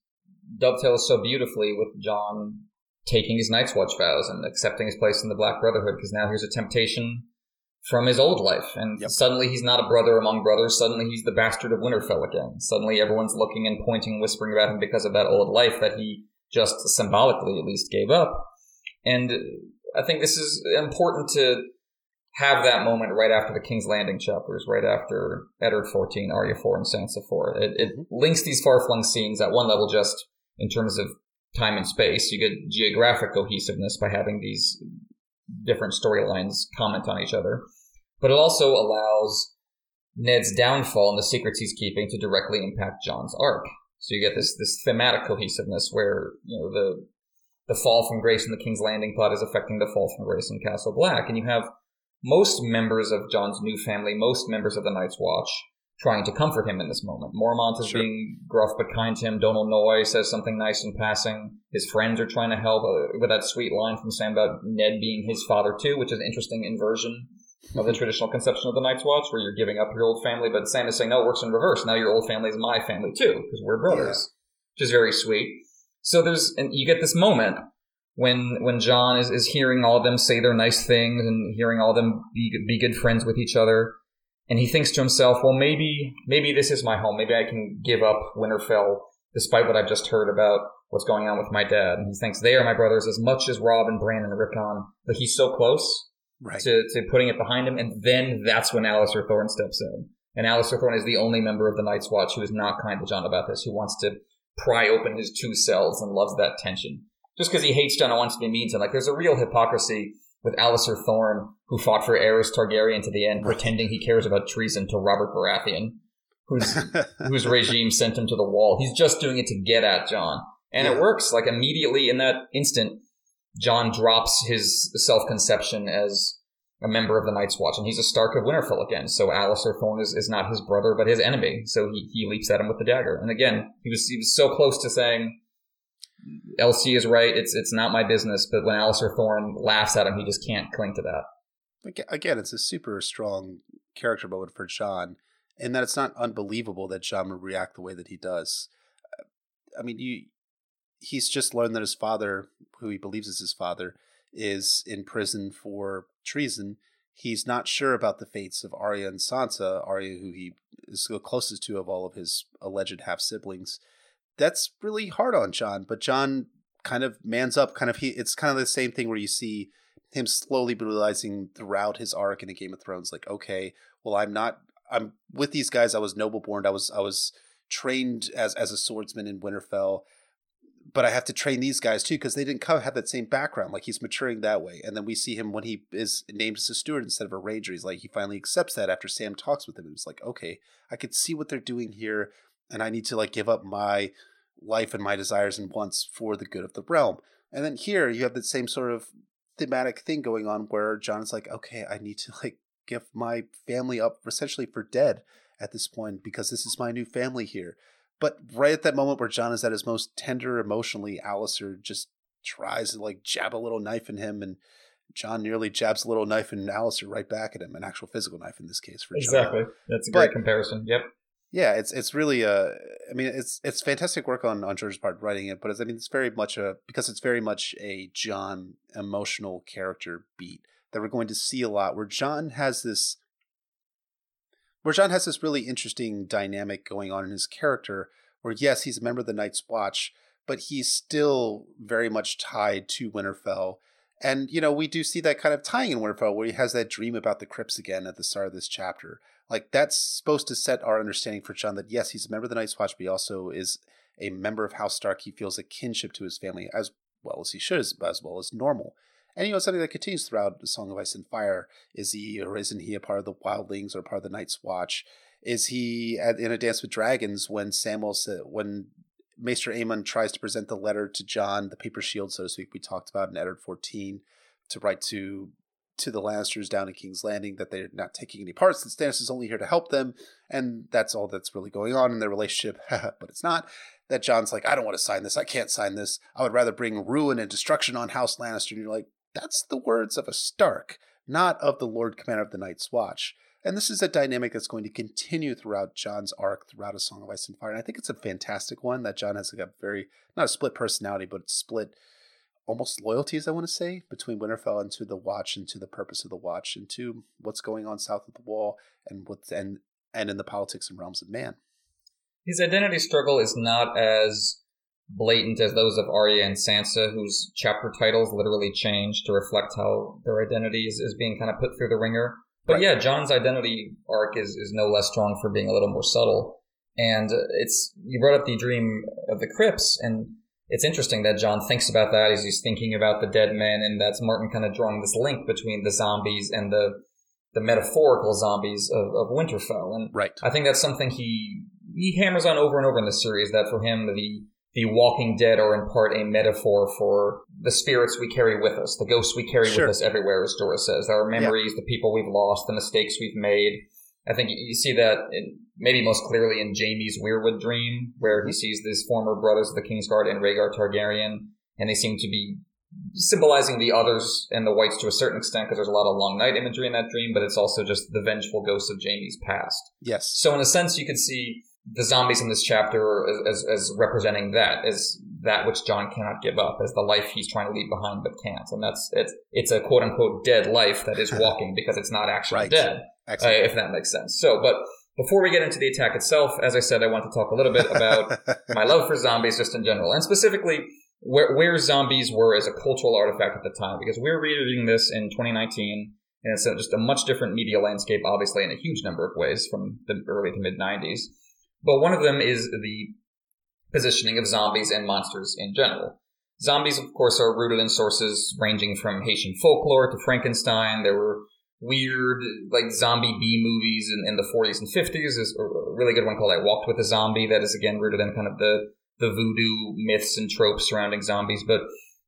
dovetails so beautifully with Jon taking his Night's Watch vows and accepting his place in the Black Brotherhood because now here's a temptation from his old life. And yep. suddenly he's not a brother among brothers. Suddenly he's the bastard of Winterfell again. Suddenly everyone's looking and pointing and whispering about him because of that old life that he just symbolically at least gave up. And I think this is important to have that moment right after the King's Landing chapters, right after Eddard 14, Arya 4, and Sansa 4. It, it mm-hmm. links these far-flung scenes at one level just in terms of time and space. You get geographic cohesiveness by having these different storylines comment on each other. But it also allows Ned's downfall and the secrets he's keeping to directly impact Jon's arc. So you get this this thematic cohesiveness where you know the the fall from grace in the King's Landing plot is affecting the fall from grace in Castle Black, and you have most members of Jon's new family, most members of the Night's Watch, trying to comfort him in this moment. Mormont is sure. being gruff but kind to him. Donal Noye says something nice in passing. His friends are trying to help uh, with that sweet line from Sam about Ned being his father too, which is an interesting inversion of the traditional conception of the Night's Watch, where you're giving up your old family, but Sam is saying, no, it works in reverse. Now your old family is my family too, because we're brothers, yeah. which is very sweet. So there's, and you get this moment when when Jon is, is hearing all of them say their nice things and hearing all of them be be good friends with each other, and he thinks to himself, well, maybe maybe this is my home. Maybe I can give up Winterfell, despite what I've just heard about what's going on with my dad. And he thinks they are my brothers as much as Robb and Bran and Rickon, but he's so close right. to, to putting it behind him. And then that's when Alliser Thorne steps in. And Alliser Thorne is the only member of the Night's Watch who is not kind to Jon about this, who wants to pry open his two cells and loves that tension. Just because he hates Jon and wants to be mean to him. Like, there's a real hypocrisy with Alliser Thorne, who fought for Aerys Targaryen to the end, pretending he cares about treason to Robert Baratheon, whose whose regime sent him to the wall. He's just doing it to get at Jon. And yeah. it works. Like immediately in that instant, Jon drops his self conception as a member of the Night's Watch, and he's a Stark of Winterfell again. So Alliser Thorne is, is not his brother, but his enemy. So he, he leaps at him with the dagger. And again, he was he was so close to saying, LC is right. It's it's not my business. But when Alliser Thorne laughs at him, he just can't cling to that.
Again, it's a super strong character moment for Jon, and that it's not unbelievable that Jon would react the way that he does. Uh, I mean, you he's just learned that his father, who he believes is his father, is in prison for treason. He's not sure about the fates of Arya and Sansa, Arya, who he is the closest to of all of his alleged half siblings. That's really hard on Jon, but Jon kind of mans up. Kind of he, it's kind of the same thing where you see him slowly realizing throughout his arc in a Game of Thrones, like, okay, well, I'm not, I'm with these guys. I was noble born. I was, I was trained as as a swordsman in Winterfell but I have to train these guys too because they didn't come, have that same background. Like he's maturing that way, and then we see him when he is named as a steward instead of a ranger. He's like he finally accepts that after Sam talks with him. It's like okay, I could see what they're doing here, and I need to like give up my life and my desires and wants for the good of the realm. And then here you have the same sort of thematic thing going on where Jon's like, okay, I need to like give my family up essentially for dead at this point because this is my new family here. But right at that moment where Jon is at his most tender emotionally, Alliser just tries to like jab a little knife in him and Jon nearly jabs a little knife in Alliser right back at him, an actual physical knife in this case for
exactly. Jon. That's a great comparison. Yep.
Yeah, it's it's really uh I mean it's it's fantastic work on on George's part writing it, but it's, I mean it's very much a because it's very much a Jon emotional character beat that we're going to see a lot where Jon has this where Jon has this really interesting dynamic going on in his character where yes, he's a member of the Night's Watch, but he's still very much tied to Winterfell. And, you know, we do see that kind of tying in Winterfell where he has that dream about the crypts again at the start of this chapter. Like, that's supposed to set our understanding for Jon that, yes, he's a member of the Night's Watch, but he also is a member of House Stark. He feels a kinship to his family as well as he should, as well as normal. And you know, something that continues throughout the Song of Ice and Fire is he or isn't he a part of the Wildlings or part of the Night's Watch? Is he at, in a Dance with Dragons when Samwell when Maester Aemon tries to present the letter to Jon, the paper shield, so to speak, we talked about in Eddard 14, to write to to the Lannisters down in King's Landing that they're not taking any parts, that Stannis is only here to help them, and that's all that's really going on in their relationship, but it's not. That Jon's like, I don't want to sign this, I can't sign this, I would rather bring ruin and destruction on House Lannister. And you're like, that's the words of a Stark, not of the Lord Commander of the Night's Watch. And this is a dynamic that's going to continue throughout Jon's arc, throughout A Song of Ice and Fire. And I think it's a fantastic one that Jon has like a very, not a split personality, but split almost loyalties, I want to say, between Winterfell and to the Watch and to the purpose of the Watch and to what's going on south of the Wall and what's, and and in the politics and realms of man.
His identity struggle is not as blatant as those of Arya and Sansa, whose chapter titles literally change to reflect how their identities is, being kind of put through the ringer. But right. yeah, Jon's identity arc is, is no less strong for being a little more subtle. And uh, it's you brought up the dream of the crypts, and it's interesting that Jon thinks about that as he's thinking about the dead men, and that's Martin kind of drawing this link between the zombies and the the metaphorical zombies of, of Winterfell. And
right.
I think that's something he he hammers on over and over in the series that for him the the Walking Dead are in part a metaphor for the spirits we carry with us, the ghosts we carry
Sure.
with us everywhere, as Dora says. Our memories, the people we've lost, the mistakes we've made. I think you see that in, maybe most clearly in Jaime's Weirwood dream, where he mm-hmm. sees these former brothers of the Kingsguard and Rhaegar Targaryen, and they seem to be symbolizing the others and the whites to a certain extent because there's a lot of long night imagery in that dream, but it's also just the vengeful ghosts of Jaime's past.
Yes.
So in a sense, you could see the zombies in this chapter as, as, as representing that, as that which Jon cannot give up, as the life he's trying to leave behind but can't. And that's it's it's a quote unquote dead life that is walking because it's not actually
Right.
dead, uh, if that makes sense. So, but before we get into the attack itself, as I said, I want to talk a little bit about my love for zombies just in general, and specifically where, where zombies were as a cultural artifact at the time, because we're reading this in 2019, and it's just a much different media landscape, obviously, in a huge number of ways from the early to mid 90s. But one of them is the positioning of zombies and monsters in general. Zombies, of course, are rooted in sources ranging from Haitian folklore to Frankenstein. There were weird, like, zombie B movies in, in the 40s and 50s. There's a really good one called I Walked with a Zombie that is, again, rooted in kind of the, the voodoo myths and tropes surrounding zombies. But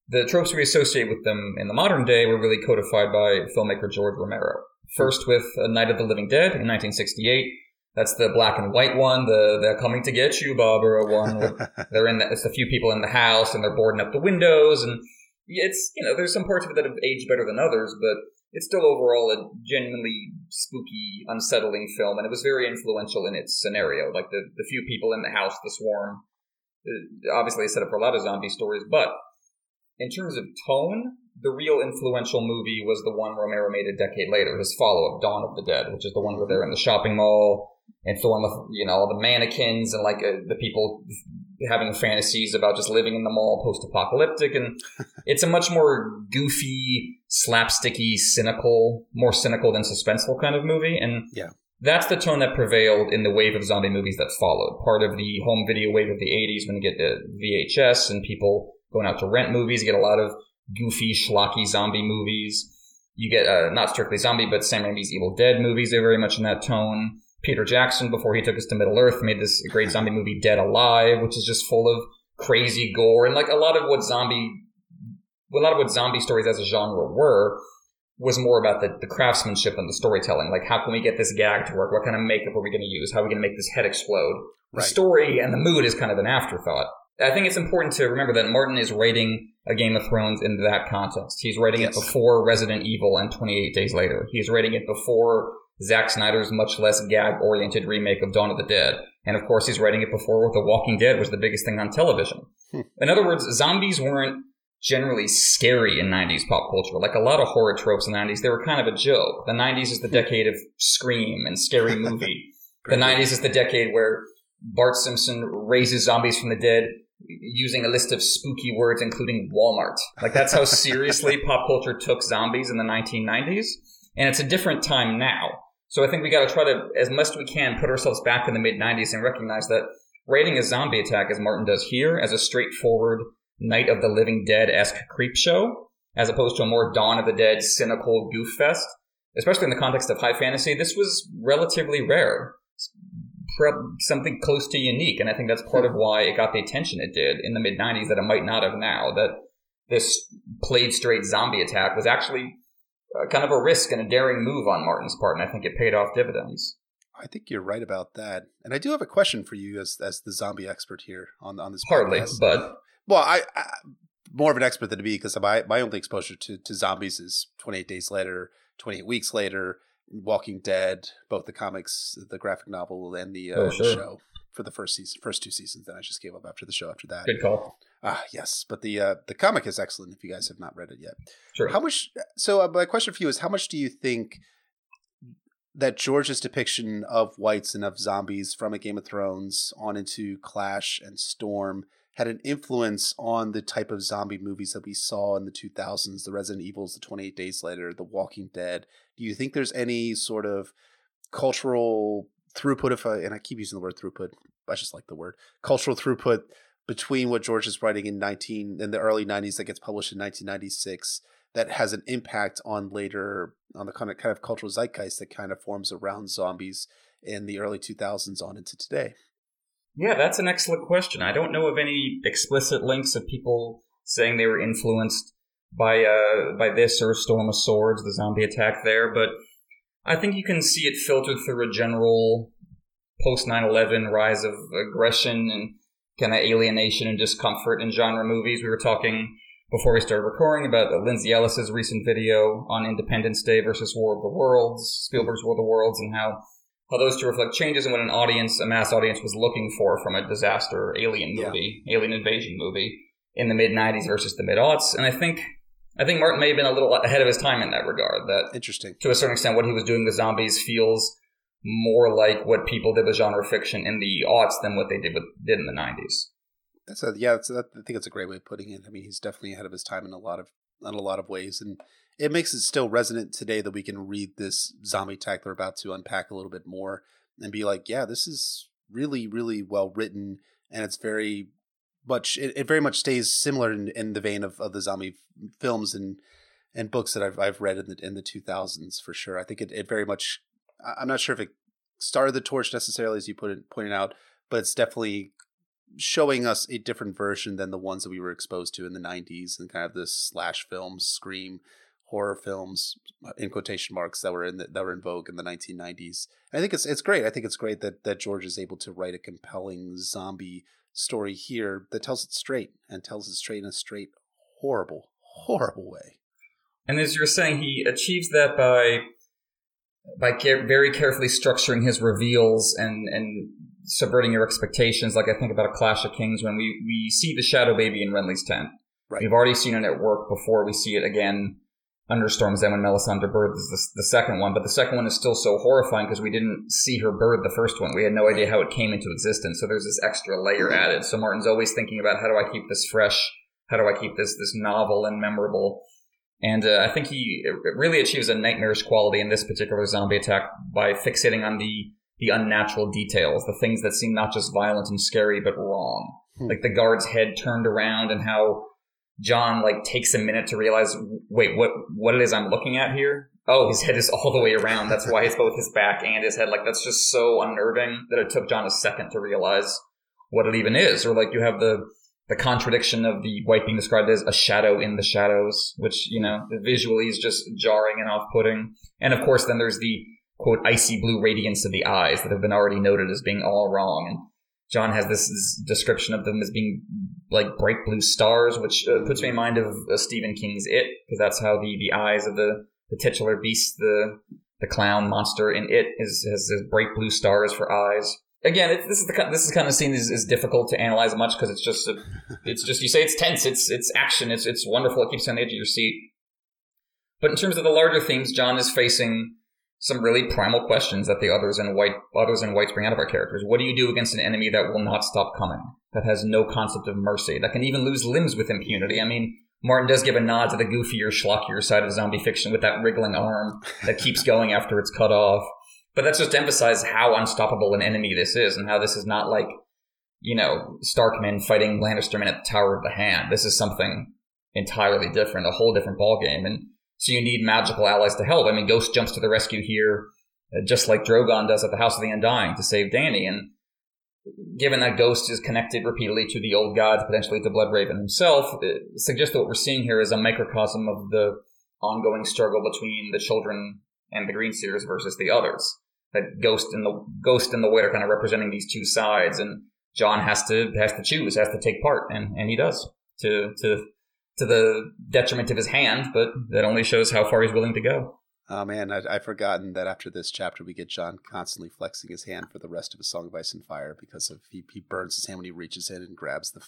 the tropes we associate with them in the modern day were really codified by filmmaker George Romero. First with Night of the Living Dead in 1968. That's the black and white one, the they're coming to get you, Barbara one. they're in the, it's a few people in the house and they're boarding up the windows and it's you know there's some parts of it that have aged better than others, but it's still overall a genuinely spooky, unsettling film, and it was very influential in its scenario. Like the the few people in the house, the swarm, uh, obviously set up for a lot of zombie stories, but in terms of tone, the real influential movie was the one Romero made a decade later, his follow-up, Dawn of the Dead, which is the one where they're in the shopping mall it's the one with you know all the mannequins and like uh, the people having fantasies about just living in the mall post-apocalyptic. And it's a much more goofy slapsticky cynical more cynical than suspenseful kind of movie. And
Yeah.
that's the tone that prevailed in the wave of zombie movies that followed. Part of the home video wave of the 80s when you get the vhs and people going out to rent movies you get a lot of goofy schlocky zombie movies. You get uh, not strictly zombie but sam raimi's evil dead movies are very much in that tone Peter Jackson, before he took us to Middle Earth, made this great zombie movie Dead Alive, which is just full of crazy gore and like a lot of what zombie, a lot of what zombie stories as a genre were, was more about the, the craftsmanship and the storytelling. Like, how can we get this gag to work? What kind of makeup are we going to use? How are we going to make this head explode? The
Right.
story and the mood is kind of an afterthought. I think it's important to remember that Martin is writing a Game of Thrones in that context. He's writing
Yes.
it before Resident Evil and 28 Days Later. He's writing it before Zack Snyder's much less gag-oriented remake of Dawn of the Dead. And of course, he's writing it before The Walking Dead was the biggest thing on television.
Hmm.
In other words, zombies weren't generally scary in 90s pop culture. Like a lot of horror tropes in the 90s, they were kind of a joke. The 90s is the decade of Scream and Scary Movie. the 90s is the decade where Bart Simpson raises zombies from the dead using a list of spooky words, including Walmart. Like that's how seriously pop culture took zombies in the 1990s. And it's a different time now. So I think we got to try to, as much as we can, put ourselves back in the mid 90s and recognize that rating a zombie attack, as Martin does here, as a straightforward Night of the Living Dead esque creep show, as opposed to a more Dawn of the Dead cynical goof fest, especially in the context of high fantasy, this was relatively rare. Something close to unique, and I think that's part of why it got the attention it did in the mid 90s that it might not have now. That this played straight zombie attack was actually uh, kind of a risk and a daring move on Martin's part, and I think it paid off dividends.
I think you're right about that. And I do have a question for you as as the zombie expert here on on this
Hardly,
podcast.
but
Well, I, I more of an expert than me because my my only exposure to to zombies is 28 Days Later, 28 Weeks Later, Walking Dead, both the comics, the graphic novel, and the, uh,
Oh,
the show for the first season, first two seasons. Then I just gave up after the show. After that,
good call.
Ah, yes. But the uh, the comic is excellent. If you guys have not read it yet,
Sure.
how much? So uh, my question for you is: How much do you think that George's depiction of whites and of zombies from a Game of Thrones on into Clash and Storm had an influence on the type of zombie movies that we saw in the 2000s, the Resident Evils, the 28 Days Later, the Walking Dead? Do you think there's any sort of cultural throughput, if I, and I keep using the word throughput, I just like the word, cultural throughput between what George is writing in 19, in the early 90s that gets published in 1996 that has an impact on later on the kind of kind of cultural zeitgeist that kind of forms around zombies in the early 2000s on into today.
Yeah, that's an excellent question. I don't know of any explicit links of people saying they were influenced by uh, by this or Storm of Swords, the zombie attack there, but I think you can see it filtered through a general post 9/11 rise of aggression and kind of alienation and discomfort in genre movies. We were talking before we started recording about Lindsay Ellis's recent video on Independence Day versus War of the Worlds, Spielberg's War of the Worlds, and how how those two reflect changes in what an audience, a mass audience, was looking for from a disaster alien movie, yeah. alien invasion movie in the mid '90s versus the mid aughts. And I think, I think Martin may have been a little ahead of his time in that regard. That
interesting
to a certain extent, what he was doing with zombies feels more like what people did with genre fiction in the aughts than what they did with did in the '90s.
That's a yeah. That's I think that's a great way of putting it. I mean, he's definitely ahead of his time in a lot of in a lot of ways, and it makes it still resonant today that we can read this zombie attack they're about to unpack a little bit more and be like, yeah, this is really, really well written, and it's very much it, it very much stays similar in, in the vein of, of the zombie films and and books that I've I've read in the in the two thousands for sure. I think it, it very much I'm not sure if it started the torch necessarily as you put it pointed out, but it's definitely showing us a different version than the ones that we were exposed to in the 90s and kind of this slash films, scream, horror films uh, in quotation marks that were in the, that were in vogue in the 1990s. I think it's it's great. I think it's great that that George is able to write a compelling zombie story here that tells it straight and tells it straight in a straight horrible horrible way.
And as you're saying, he achieves that by by care, very carefully structuring his reveals and and subverting your expectations. Like I think about a Clash of Kings when we we see the Shadow Baby in Renly's tent. Right. We've already seen it at work before we see it again Understorms then when Melisandre births the, the second one, but the second one is still so horrifying because we didn't see her birth the first one. We had no idea how it came into existence. So there's this extra layer added. So Martin's always thinking about how do I keep this fresh? How do I keep this this novel and memorable? And uh, I think he really achieves a nightmarish quality in this particular zombie attack by fixating on the the unnatural details, the things that seem not just violent and scary but wrong, hmm. like the guard's head turned around and how Jon like takes a minute to realize, wait, what what it is I'm looking at here? Oh, his head is all the way around. That's why it's both his back and his head. Like that's just so unnerving that it took Jon a second to realize what it even is. Or like you have the the contradiction of the white being described as a shadow in the shadows, which you know visually is just jarring and off-putting. And of course, then there's the quote icy blue radiance of the eyes that have been already noted as being all wrong. And Jon has this, this description of them as being like bright blue stars, which uh, puts me in mind of uh, Stephen King's It, because that's how the, the eyes of the, the titular beast, the the clown monster in It, is has, has bright blue stars for eyes. Again, it, this is the this is kind of scene is, is difficult to analyze much because it's just a, it's just you say it's tense, it's it's action, it's it's wonderful, it keeps you on the edge of your seat. But in terms of the larger themes, Jon is facing some really primal questions that the others in white others in whites bring out of our characters. What do you do against an enemy that will not stop coming? That has no concept of mercy, that can even lose limbs with impunity. I mean, Martin does give a nod to the goofier, schlockier side of zombie fiction with that wriggling arm that keeps going after it's cut off. But that's just to emphasize how unstoppable an enemy this is and how this is not like, you know, Starkmen fighting Lannistermen at the Tower of the Hand. This is something entirely different, a whole different ballgame. And so you need magical allies to help. I mean, Ghost jumps to the rescue here, uh, just like Drogon does at the House of the Undying to save Dany. And given that Ghost is connected repeatedly to the old gods, potentially to Bloodraven himself, it suggests that what we're seeing here is a microcosm of the ongoing struggle between the children and the Green Seers versus the others. That Ghost and the Ghost and the wight are kind of representing these two sides, and Jon has to has to choose, has to take part, and, and he does to to to the detriment of his hand, but that only shows how far he's willing to go.
Oh man, I, I've forgotten that after this chapter we get Jon constantly flexing his hand for the rest of his Song of Ice and Fire because of he, he burns his hand when he reaches in and grabs the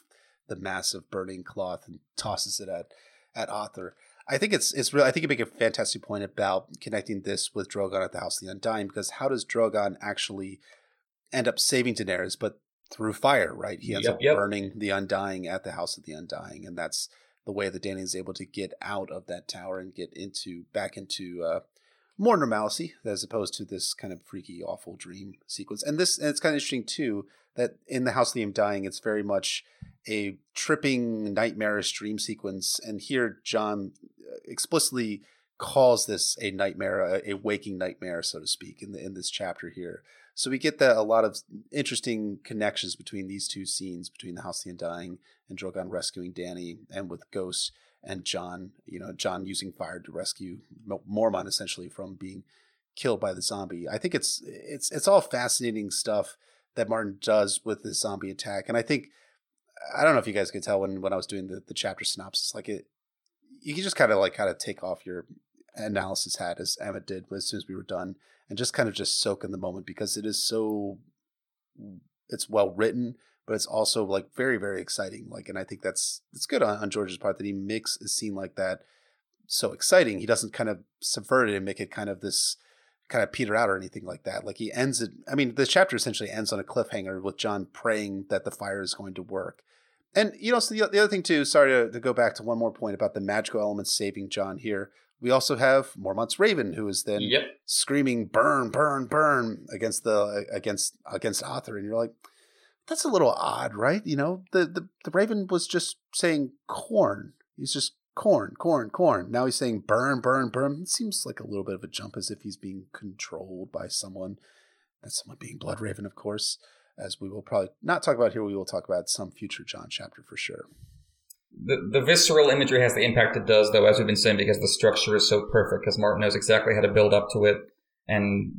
the massive burning cloth and tosses it at at Othor. I think it's it's real. I think you make a fantastic point about connecting this with Drogon at the House of the Undying because how does Drogon actually end up saving Daenerys? But through fire, right? He ends yep, up yep. burning the Undying at the House of the Undying, and that's the way that Dany is able to get out of that tower and get into back into uh, more normalcy as opposed to this kind of freaky, awful dream sequence. And this, and it's kind of interesting too that in the House of the Undying, it's very much a tripping, nightmarish dream sequence. And here, Jon uh, explicitly calls this a nightmare, a, waking nightmare, so to speak, in the in this chapter here. So we get that a lot of interesting connections between these two scenes, between the House of the Undying and Drogon rescuing Dany, and with Ghost and Jon, You know, Jon using fire to rescue Mormont essentially from being killed by the zombie. I think it's it's it's all fascinating stuff that Martin does with the zombie attack, and I think I don't know if you guys could tell when when I was doing the the chapter synopsis, like it, you can just kind of like kind of take off your analysis hat as Emmett did as soon as we were done, and just kind of just soak in the moment because it is so it's well written, but it's also like very very exciting. Like, and I think that's it's good on, on George's part that he makes a scene like that so exciting. He doesn't kind of subvert it and make it kind of this kind of peter out or anything like that. Like he ends it. I mean, the chapter essentially ends on a cliffhanger with Jon praying that the fire is going to work. And you know, so the, the other thing too. Sorry to, to go back to one more point about the magical elements saving Jon here. We also have Mormont's Raven, who is then
yep.
screaming "burn, burn, burn" against the against against Othor, and you're like, that's a little odd, right? You know, the the, the Raven was just saying corn. He's just corn, corn, corn. Now he's saying burn, burn, burn. It seems like a little bit of a jump as if he's being controlled by someone. That's someone being Blood Raven, of course, as we will probably not talk about here. We will talk about some future Jon chapter for sure.
The, the visceral imagery has the impact it does, though, as we've been saying, because the structure is so perfect, because Martin knows exactly how to build up to it and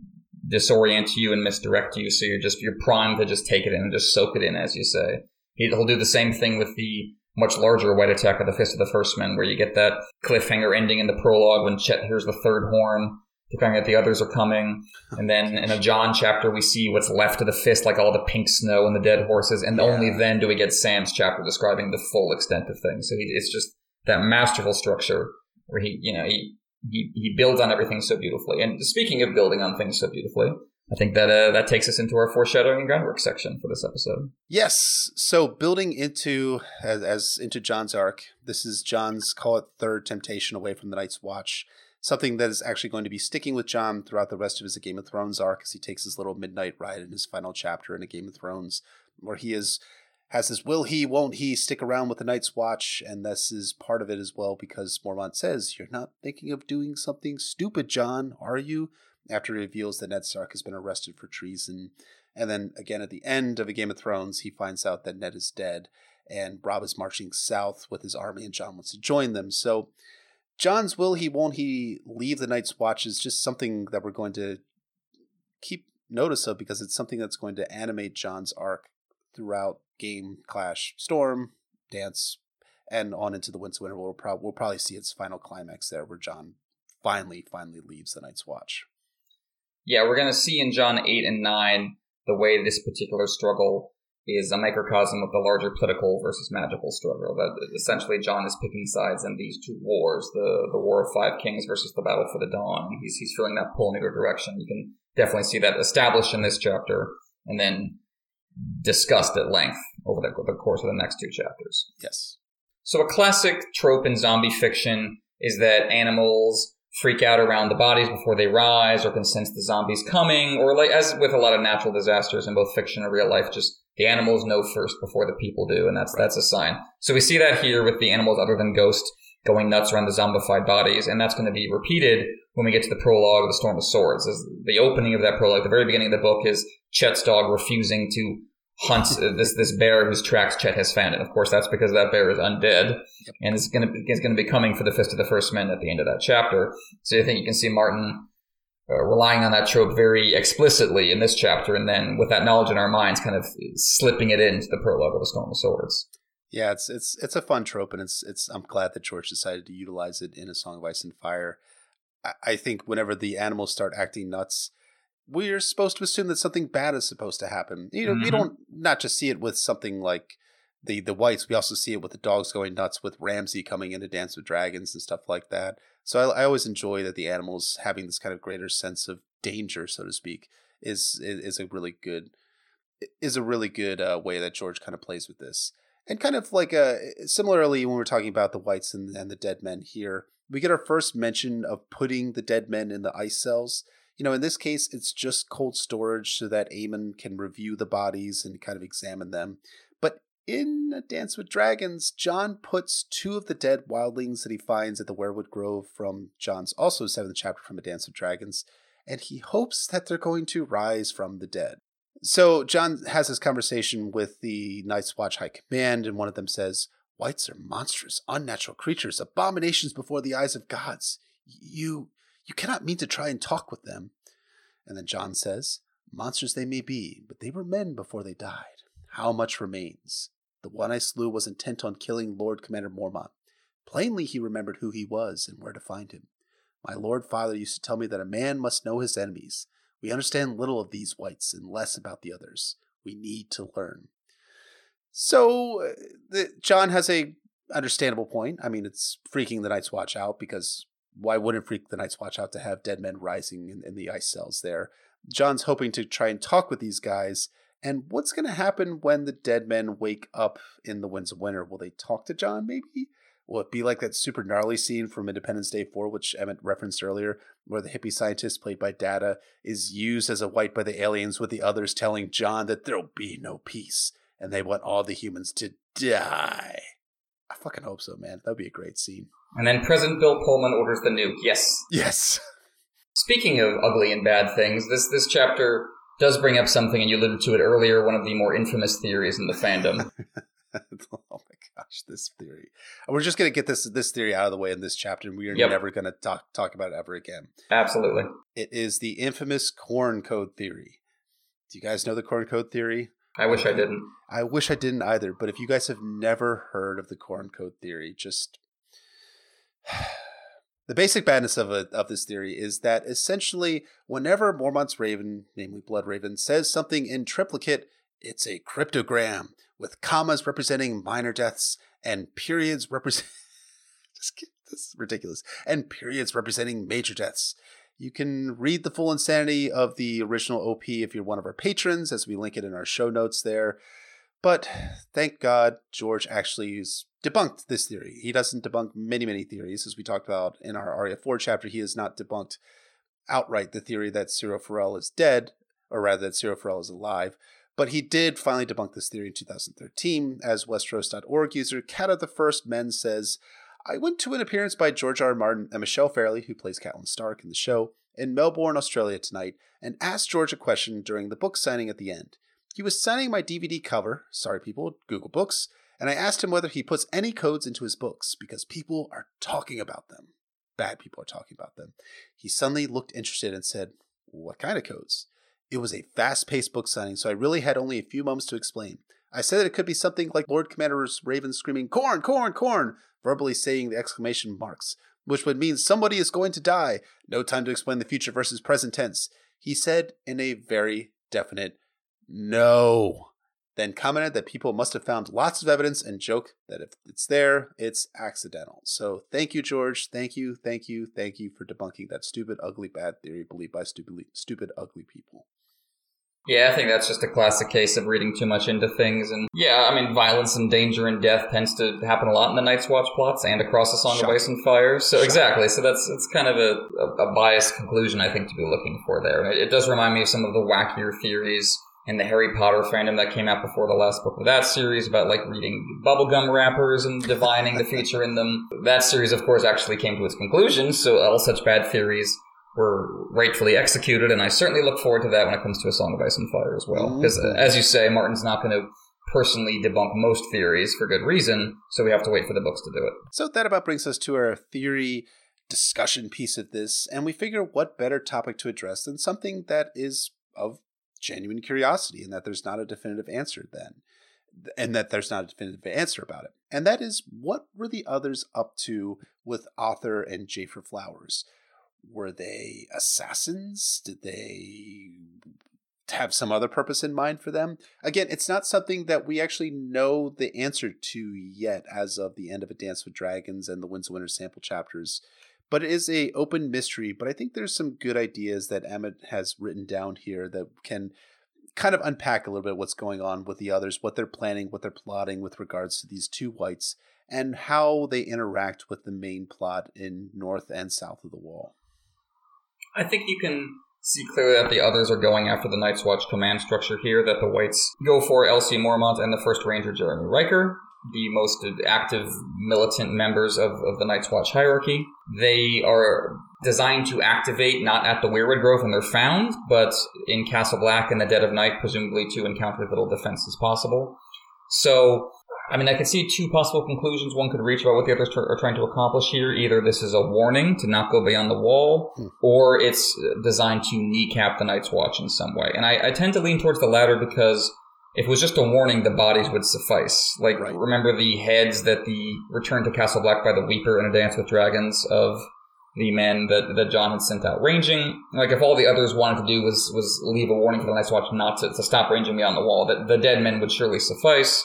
disorient you and misdirect you. So you're just, you're primed to just take it in and just soak it in, as you say. He'll do the same thing with the much larger White Attack of the Fist of the First Men, where you get that cliffhanger ending in the prologue when Chet hears the third horn, declaring that the others are coming. And then in a Jon chapter, we see what's left of the fist, like all the pink snow and the dead horses. And yeah. only then do we get Sam's chapter describing the full extent of things. So he, it's just that masterful structure where he, you know, he, he, he builds on everything so beautifully. And speaking of building on things so beautifully, I think that uh, that takes us into our foreshadowing and groundwork section for this episode.
Yes. So building into as, as into Jon's arc, this is Jon's call it third temptation away from the Night's Watch. Something that is actually going to be sticking with Jon throughout the rest of his Game of Thrones arc as he takes his little midnight ride in his final chapter in a Game of Thrones, where he is has this will he, won't he stick around with the Night's Watch, and this is part of it as well because Mormont says, You're not thinking of doing something stupid, Jon, are you? after he reveals that Ned Stark has been arrested for treason. And then again at the end of A Game of Thrones, he finds out that Ned is dead and Robb is marching south with his army and Jon wants to join them. So Jon's will he won't he leave the Night's Watch is just something that we're going to keep notice of because it's something that's going to animate Jon's arc throughout game, clash, storm, dance, and on into the Winds Winter. We'll, pro- we'll probably see its final climax there where Jon finally, finally leaves the Night's Watch
yeah, we're going to see in Jon 8 and 9 the way this particular struggle is a microcosm of the larger political versus magical struggle. That essentially Jon is picking sides in these two wars, the the War of Five Kings versus the Battle for the Dawn. He's he's feeling that pull in either direction. You can definitely see that established in this chapter, and then discussed at length over the, the course of the next two chapters.
Yes.
So a classic trope in zombie fiction is that animals freak out around the bodies before they rise or can sense the zombies coming or like as with a lot of natural disasters in both fiction and real life just the animals know first before the people do and that's right. that's a sign so we see that here with the animals other than ghost going nuts around the zombified bodies and that's going to be repeated when we get to the prologue of the storm of swords as the opening of that prologue the very beginning of the book is chet's dog refusing to hunt this this bear whose tracks Chet has found. And of course, that's because that bear is undead and it's going to is going to be coming for the fist of the first men at the end of that chapter. So I think you can see Martin uh, relying on that trope very explicitly in this chapter, and then with that knowledge in our minds, kind of slipping it into the prologue of the Storm of Swords.
Yeah, it's it's it's a fun trope, and it's it's. I'm glad that George decided to utilize it in a Song of Ice and Fire. I, I think whenever the animals start acting nuts we're supposed to assume that something bad is supposed to happen. You know, mm-hmm. we don't not just see it with something like the the whites. We also see it with the dogs going nuts, with Ramsay coming in to Dance with Dragons and stuff like that. So I, I always enjoy that the animals having this kind of greater sense of danger, so to speak, is is, is a really good is a really good uh, way that George kind of plays with this. And kind of like uh, similarly, when we're talking about the whites and, and the dead men here, we get our first mention of putting the dead men in the ice cells you know, in this case, it's just cold storage so that Aemon can review the bodies and kind of examine them. But in A Dance with Dragons, Jon puts two of the dead wildlings that he finds at the Weirwood Grove from Jon's also seventh chapter from A Dance with Dragons, and he hopes that they're going to rise from the dead. So Jon has this conversation with the Night's Watch High Command, and one of them says, Whites are monstrous, unnatural creatures, abominations before the eyes of gods. You you cannot mean to try and talk with them. And then Jon says, Monsters they may be, but they were men before they died. How much remains? The one I slew was intent on killing Lord Commander Mormont. Plainly he remembered who he was and where to find him. My lord father used to tell me that a man must know his enemies. We understand little of these wights and less about the others. We need to learn. So uh, the, Jon has a understandable point. I mean, it's freaking the Night's Watch out because why wouldn't freak the Night's Watch out to have dead men rising in, in the ice cells there? Jon's hoping to try and talk with these guys. And what's going to happen when the dead men wake up in the Winds of Winter? Will they talk to Jon? maybe? Will it be like that super gnarly scene from Independence Day 4, which Emmett referenced earlier, where the hippie scientist played by Data is used as a wight by the aliens with the others telling Jon that there'll be no peace and they want all the humans to die? I fucking hope so, man. That'd be a great scene.
And then President Bill Pullman orders the nuke. Yes.
Yes.
Speaking of ugly and bad things, this this chapter does bring up something, and you alluded to it earlier. One of the more infamous theories in the fandom.
oh my gosh, this theory! We're just gonna get this this theory out of the way in this chapter, and we are
Yep.
never gonna talk talk about it ever again.
Absolutely.
It is the infamous corn code theory. Do you guys know the corn code theory?
I wish I didn't.
I wish I didn't either, but if you guys have never heard of the corn code theory, just the basic badness of it, of this theory is that essentially, whenever Mormont's Raven, namely Blood Raven, says something in triplicate, it's a cryptogram with commas representing minor deaths and periods represent. just kidding, this is ridiculous. And periods representing major deaths. You can read the full insanity of the original OP if you're one of our patrons, as we link it in our show notes there. But thank God George actually debunked this theory. He doesn't debunk many, many theories, as we talked about in our Arya 4 chapter. He has not debunked outright the theory that Syrio Forel is dead, or rather that Syrio Forel is alive. But he did finally debunk this theory in 2013, as Westeros.org user Cat of the First Men says, I went to an appearance by George R. R. Martin and Michelle Fairley, who plays Catelyn Stark in the show, in Melbourne, Australia tonight, and asked George a question during the book signing at the end. He was signing my DVD cover, sorry people, Google Books, and I asked him whether he puts any codes into his books because people are talking about them. Bad people are talking about them. He suddenly looked interested and said, What kind of codes? It was a fast paced book signing, so I really had only a few moments to explain. I said that it could be something like Lord Commander's Raven screaming, Corn, corn, corn, verbally saying the exclamation marks, which would mean somebody is going to die. No time to explain the future versus present tense. He said in a very definite no. Then commented that people must have found lots of evidence and joke that if it's there, it's accidental. So thank you, George. Thank you, thank you, thank you for debunking that stupid, ugly, bad theory believed by stupid, stupid, ugly people.
Yeah, I think that's just a classic case of reading too much into things. And yeah, I mean, violence and danger and death tends to happen a lot in the Night's Watch plots and across the Song
Shocking.
of Ice and Fire. So
Shocking.
exactly. So that's it's kind of a, a, a biased conclusion, I think, to be looking for there. It, it does remind me of some of the wackier theories in the Harry Potter fandom that came out before the last book of that series about like reading bubblegum wrappers and divining the future in them. That series, of course, actually came to its conclusion. So all such bad theories were rightfully executed, and I certainly look forward to that when it comes to A Song of Ice and Fire as well. Because,
Mhm.
as you say, Martin's not going to personally debunk most theories for good reason, so we have to wait for the books to do it.
So that about brings us to our theory discussion piece of this, and we figure what better topic to address than something that is of genuine curiosity and that there's not a definitive answer then. And that there's not a definitive answer about it. And that is what were the others up to with Othor and Jafer Flowers? Were they assassins? Did they have some other purpose in mind for them? Again, it's not something that we actually know the answer to yet as of the end of A Dance with Dragons and the Winds of Winter sample chapters. But it is a open mystery, but I think there's some good ideas that Emmett has written down here that can kind of unpack a little bit what's going on with the others, what they're planning, what they're plotting with regards to these two wights, and how they interact with the main plot in north and south of the wall.
I think you can see clearly that the others are going after the Night's Watch command structure here, that the Wights go for LC Mormont and the First Ranger Jaremy Rykker. the most active militant members of, of the Night's Watch hierarchy. They are designed to activate not at the Weirwood Grove when they're found, but in Castle Black in the dead of night, presumably to encounter as little defense as possible. So, I mean, I can see two possible conclusions one could reach about what the others are trying to accomplish here. Either this is a warning to not go beyond the wall, hmm. or it's designed to kneecap the Night's Watch in some way. And I, I tend to lean towards the latter because if it was just a warning, the bodies would suffice. Like, right. remember the heads that the Return to Castle Black by the Weeper in A Dance with Dragons of the men that, that Jon had sent out ranging. Like, if all the others wanted to do was, was leave a warning for the Night's Watch not to, to stop ranging beyond the wall, that the dead men would surely suffice.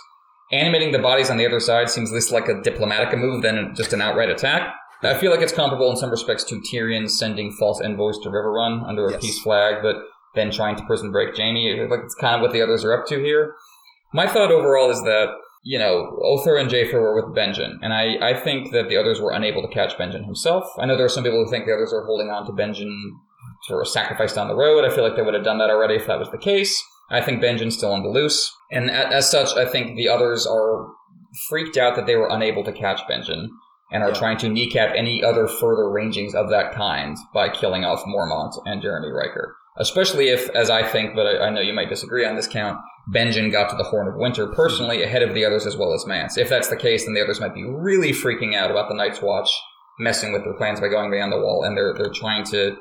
Animating the bodies on the other side seems less like a diplomatic move than just an outright attack. I feel like it's comparable in some respects to Tyrion sending false envoys to Riverrun under a yes. peace flag, but then trying to prison break Jaime. Like it's kind of what the others are up to here. My thought overall is that you know Othor and Jafer were with Benjen, and I I think that the others were unable to catch Benjen himself. I know there are some people who think the others are holding on to Benjen for a sacrifice down the road. I feel like they would have done that already if that was the case. I think Benjen's still on the loose, and as such, I think the others are freaked out that they were unable to catch Benjen and are yeah. trying to kneecap any other further rangings of that kind by killing off Mormont and Jaremy Rykker especially if, as I think, but I, I, know you might disagree on this count, Benjen got to the Horn of Winter personally ahead of the others as well as Mance. If that's the case, then the others might be really freaking out about the Night's Watch messing with their plans by going beyond the wall, and they're they're trying to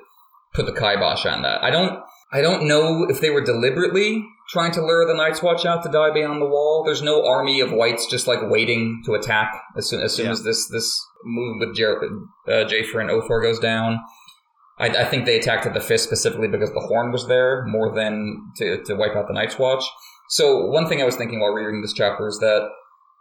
put the kibosh on that. I don't I don't know if they were deliberately trying to lure the Night's Watch out to die beyond the wall. There's no army of wights just like waiting to attack as soon as soon yeah. as this this move with Jer- uh, Jafer and Othor goes down. I, I, think they attacked at the fist specifically because the horn was there more than to, to wipe out the Night's Watch. So one thing I was thinking while reading this chapter is that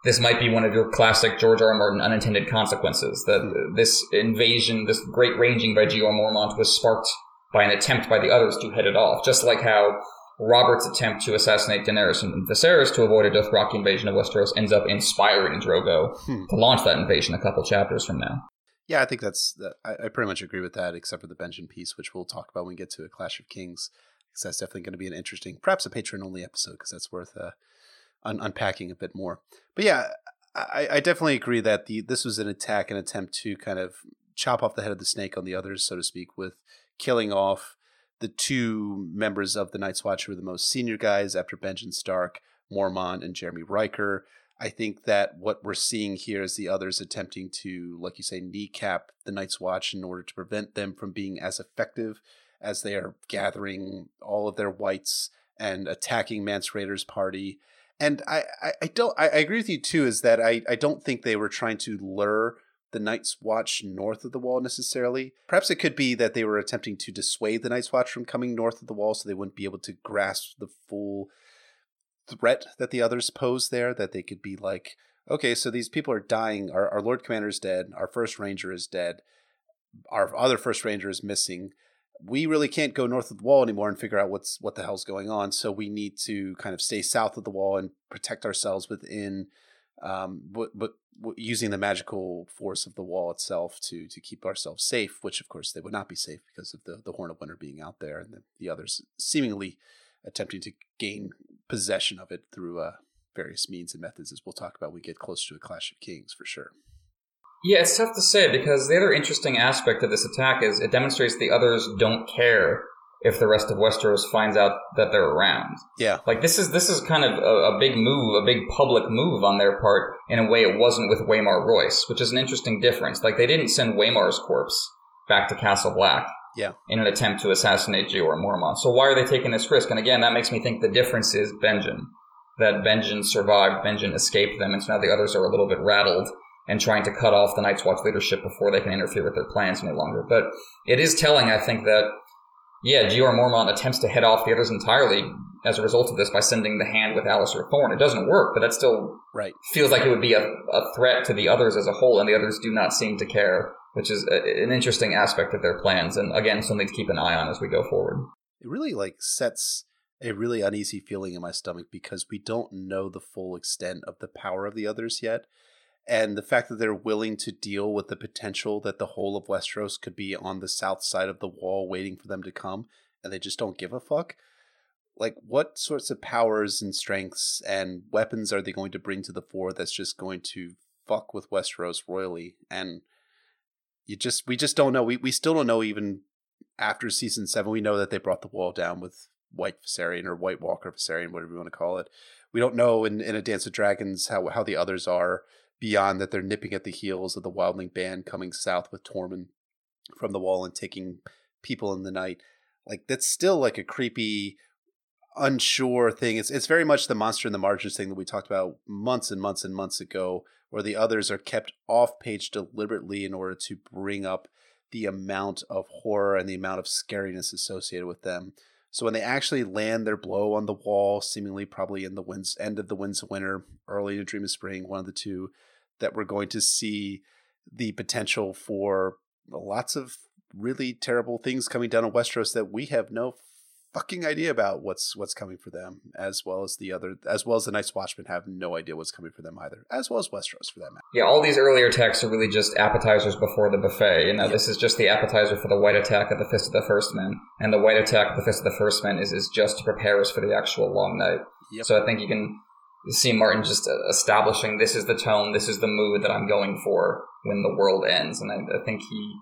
this might be one of your classic George R. R. Martin unintended consequences. That this invasion, this great ranging by Jeor Mormont was sparked by an attempt by the others to head it off. Just like how Robert's attempt to assassinate Daenerys and Viserys to avoid a Dothraki invasion of Westeros ends up inspiring Drogo hmm. to launch that invasion a couple chapters from now.
Yeah, I think that's. I, I pretty much agree with that, except for the Benjen piece, which we'll talk about when we get to a Clash of Kings, because that's definitely going to be an interesting, perhaps a patron only episode, because that's worth uh, un- unpacking a bit more. But yeah, I, I definitely agree that the this was an attack, an attempt to kind of chop off the head of the snake on the others, so to speak, with killing off the two members of the Night's Watch who are the most senior guys after Benjen Stark, Mormont, and Jaremy Rykker. I think that what we're seeing here is the others attempting to, like you say, kneecap the Night's Watch in order to prevent them from being as effective as they are gathering all of their wights and attacking Mance Rayder's party. And I, I, I don't I, I agree with you too, is that I, I don't think they were trying to lure the Night's Watch north of the wall necessarily. Perhaps it could be that they were attempting to dissuade the Night's Watch from coming north of the wall so they wouldn't be able to grasp the full threat that the others pose there that they could be like okay so these people are dying. Our, our lord commander is dead. Our first ranger is dead. Our other first ranger is missing. We really can't go north of the wall anymore and figure out what's what the hell's going on. So we need to kind of stay south of the wall and protect ourselves within um, but, but using the magical force of the wall itself to to keep ourselves safe which of course they would not be safe because of the the horn of winter being out there and the, the others seemingly attempting to gain possession of it through uh, various means and methods, as we'll talk about when we get closer to a Clash of Kings for sure.
Yeah, it's tough to say because the other interesting aspect of this attack is it demonstrates the others don't care if the rest of Westeros finds out that they're around.
Yeah,
like this is this is kind of a, a, big move, a big public move on their part in a way it wasn't with Waymar Royce, which is an interesting difference. Like they didn't send Waymar's corpse back to Castle Black
yeah.
in an attempt to assassinate Jorah Mormont. So why are they taking this risk? And again, that makes me think the difference is Benjen. That Benjen survived, Benjen escaped them, and so now the others are a little bit rattled and trying to cut off the Night's Watch leadership before they can interfere with their plans any longer. But it is telling, I think, that yeah, Jeor Mormont attempts to head off the others entirely as a result of this by sending the hand with Alliser Thorne. It doesn't work, but that still
right.
feels like it would be a, a threat to the others as a whole, and the others do not seem to care which is a, an interesting aspect of their plans, and again, something to keep an eye on as we go forward.
It really like sets a really uneasy feeling in my stomach because we don't know the full extent of the power of the others yet. And the fact that they're willing to deal with the potential that the whole of Westeros could be on the south side of the wall waiting for them to come, and they just don't give a fuck. like what sorts of powers and strengths and weapons are they going to bring to the fore that's just going to fuck with Westeros royally? And you just we just don't know. We, we still don't know even after season seven. We know that they brought the wall down with wight Viserion or white walker Viserion whatever you want to call it. We don't know in, in a dance of dragons how how the others are beyond that they're nipping at the heels of the wildling band coming south with Tormund from the wall and taking people in the night like that's still like a creepy unsure thing. It's it's very much the monster in the margins thing that we talked about months and months and months ago, where the others are kept off page deliberately in order to bring up the amount of horror and the amount of scariness associated with them. So when they actually land their blow on the wall, seemingly probably in the winds end of the winds of winter, early in dream of spring, one of the two, that we're going to see the potential for lots of really terrible things coming down on Westeros that we have no fucking idea about what's what's coming for them, as well as the other, as well as the Night's Watchmen have no idea what's coming for them either, as well as Westeros for that matter.
Yeah, all these earlier texts are really just appetizers before the buffet. You know, yep. this is just the appetizer for the wight attack of the Fist of the First Men, and the wight attack of the Fist of the First Men is is just to prepare us for the actual long night. Yep. So I think you can see Martin just uh, establishing this is the tone, this is the mood that I'm going for when the world ends, and I, I think he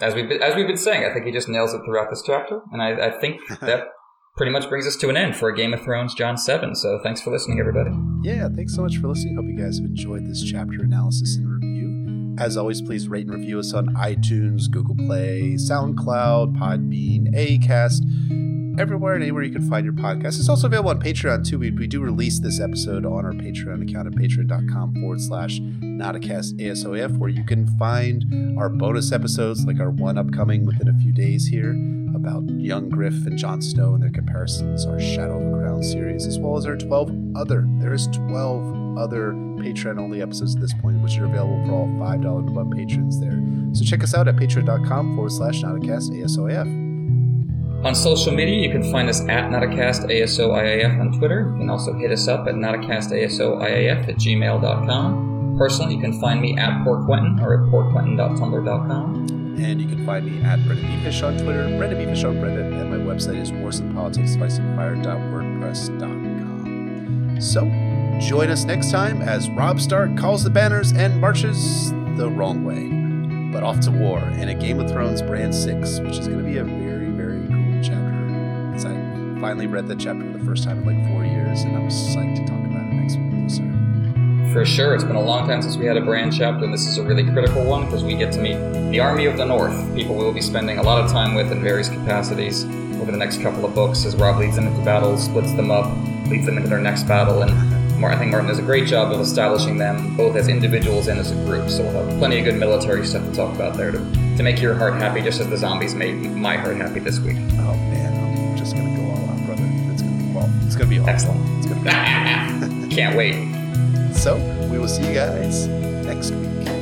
as we've been, as we've been saying, I think he just nails it throughout this chapter, and I, I think that pretty much brings us to an end for a Game of Thrones Jon Seven. So thanks for listening, everybody.
Yeah, thanks so much for listening. Hope you guys have enjoyed this chapter analysis and review. As always, please rate and review us on iTunes, Google Play, SoundCloud, Podbean, Acast everywhere and anywhere you can find your podcast. It's also available on Patreon too. We, we do release this episode on our Patreon account at patreon.com forward slash Nauticast ASOF, where you can find our bonus episodes, like our one upcoming within a few days here about young Griff and Jon Snow and their comparisons, our Shadow of the Crown series, as well as our 12 other. There is 12 other Patreon only episodes at this point, which are available for all $5 above patrons there. So check us out at patreon.com forward slash Nauticast ASOF.
On social media, you can find us at NauticastASOIAF on Twitter. You can also hit us up at NauticastASOIAF at gmail.com. Personally, you can find me at PoorQuentyn or at poorquentyn.tumblr.com.
And you can find me at BryndenBFish on Twitter, BryndenBFish on Reddit, and my website is warsandpoliticsoficeandfire.wordpress.com. So, join us next time as Robb Stark calls the banners and marches the wrong way, but off to war in a Game of Thrones Bran 6, which is going to be a very finally read the chapter for the first time in like four years, and I'm psyched to talk about it next week with you, sir.
For sure. It's been a long time since we had a Bran chapter, and this is a really critical one because we get to meet the Army of the North, people we will be spending a lot of time with in various capacities over the next couple of books as Robb leads them into battle, splits them up, leads them into their next battle, and I think Martin does a great job of establishing them both as individuals and as a group. So we'll have plenty of good military stuff to talk about there to, to make your heart happy, just as the zombies made my heart happy this week.
Oh man, it's gonna be awesome.
Excellent.
It's gonna
be Can't wait.
So we will see you guys next week.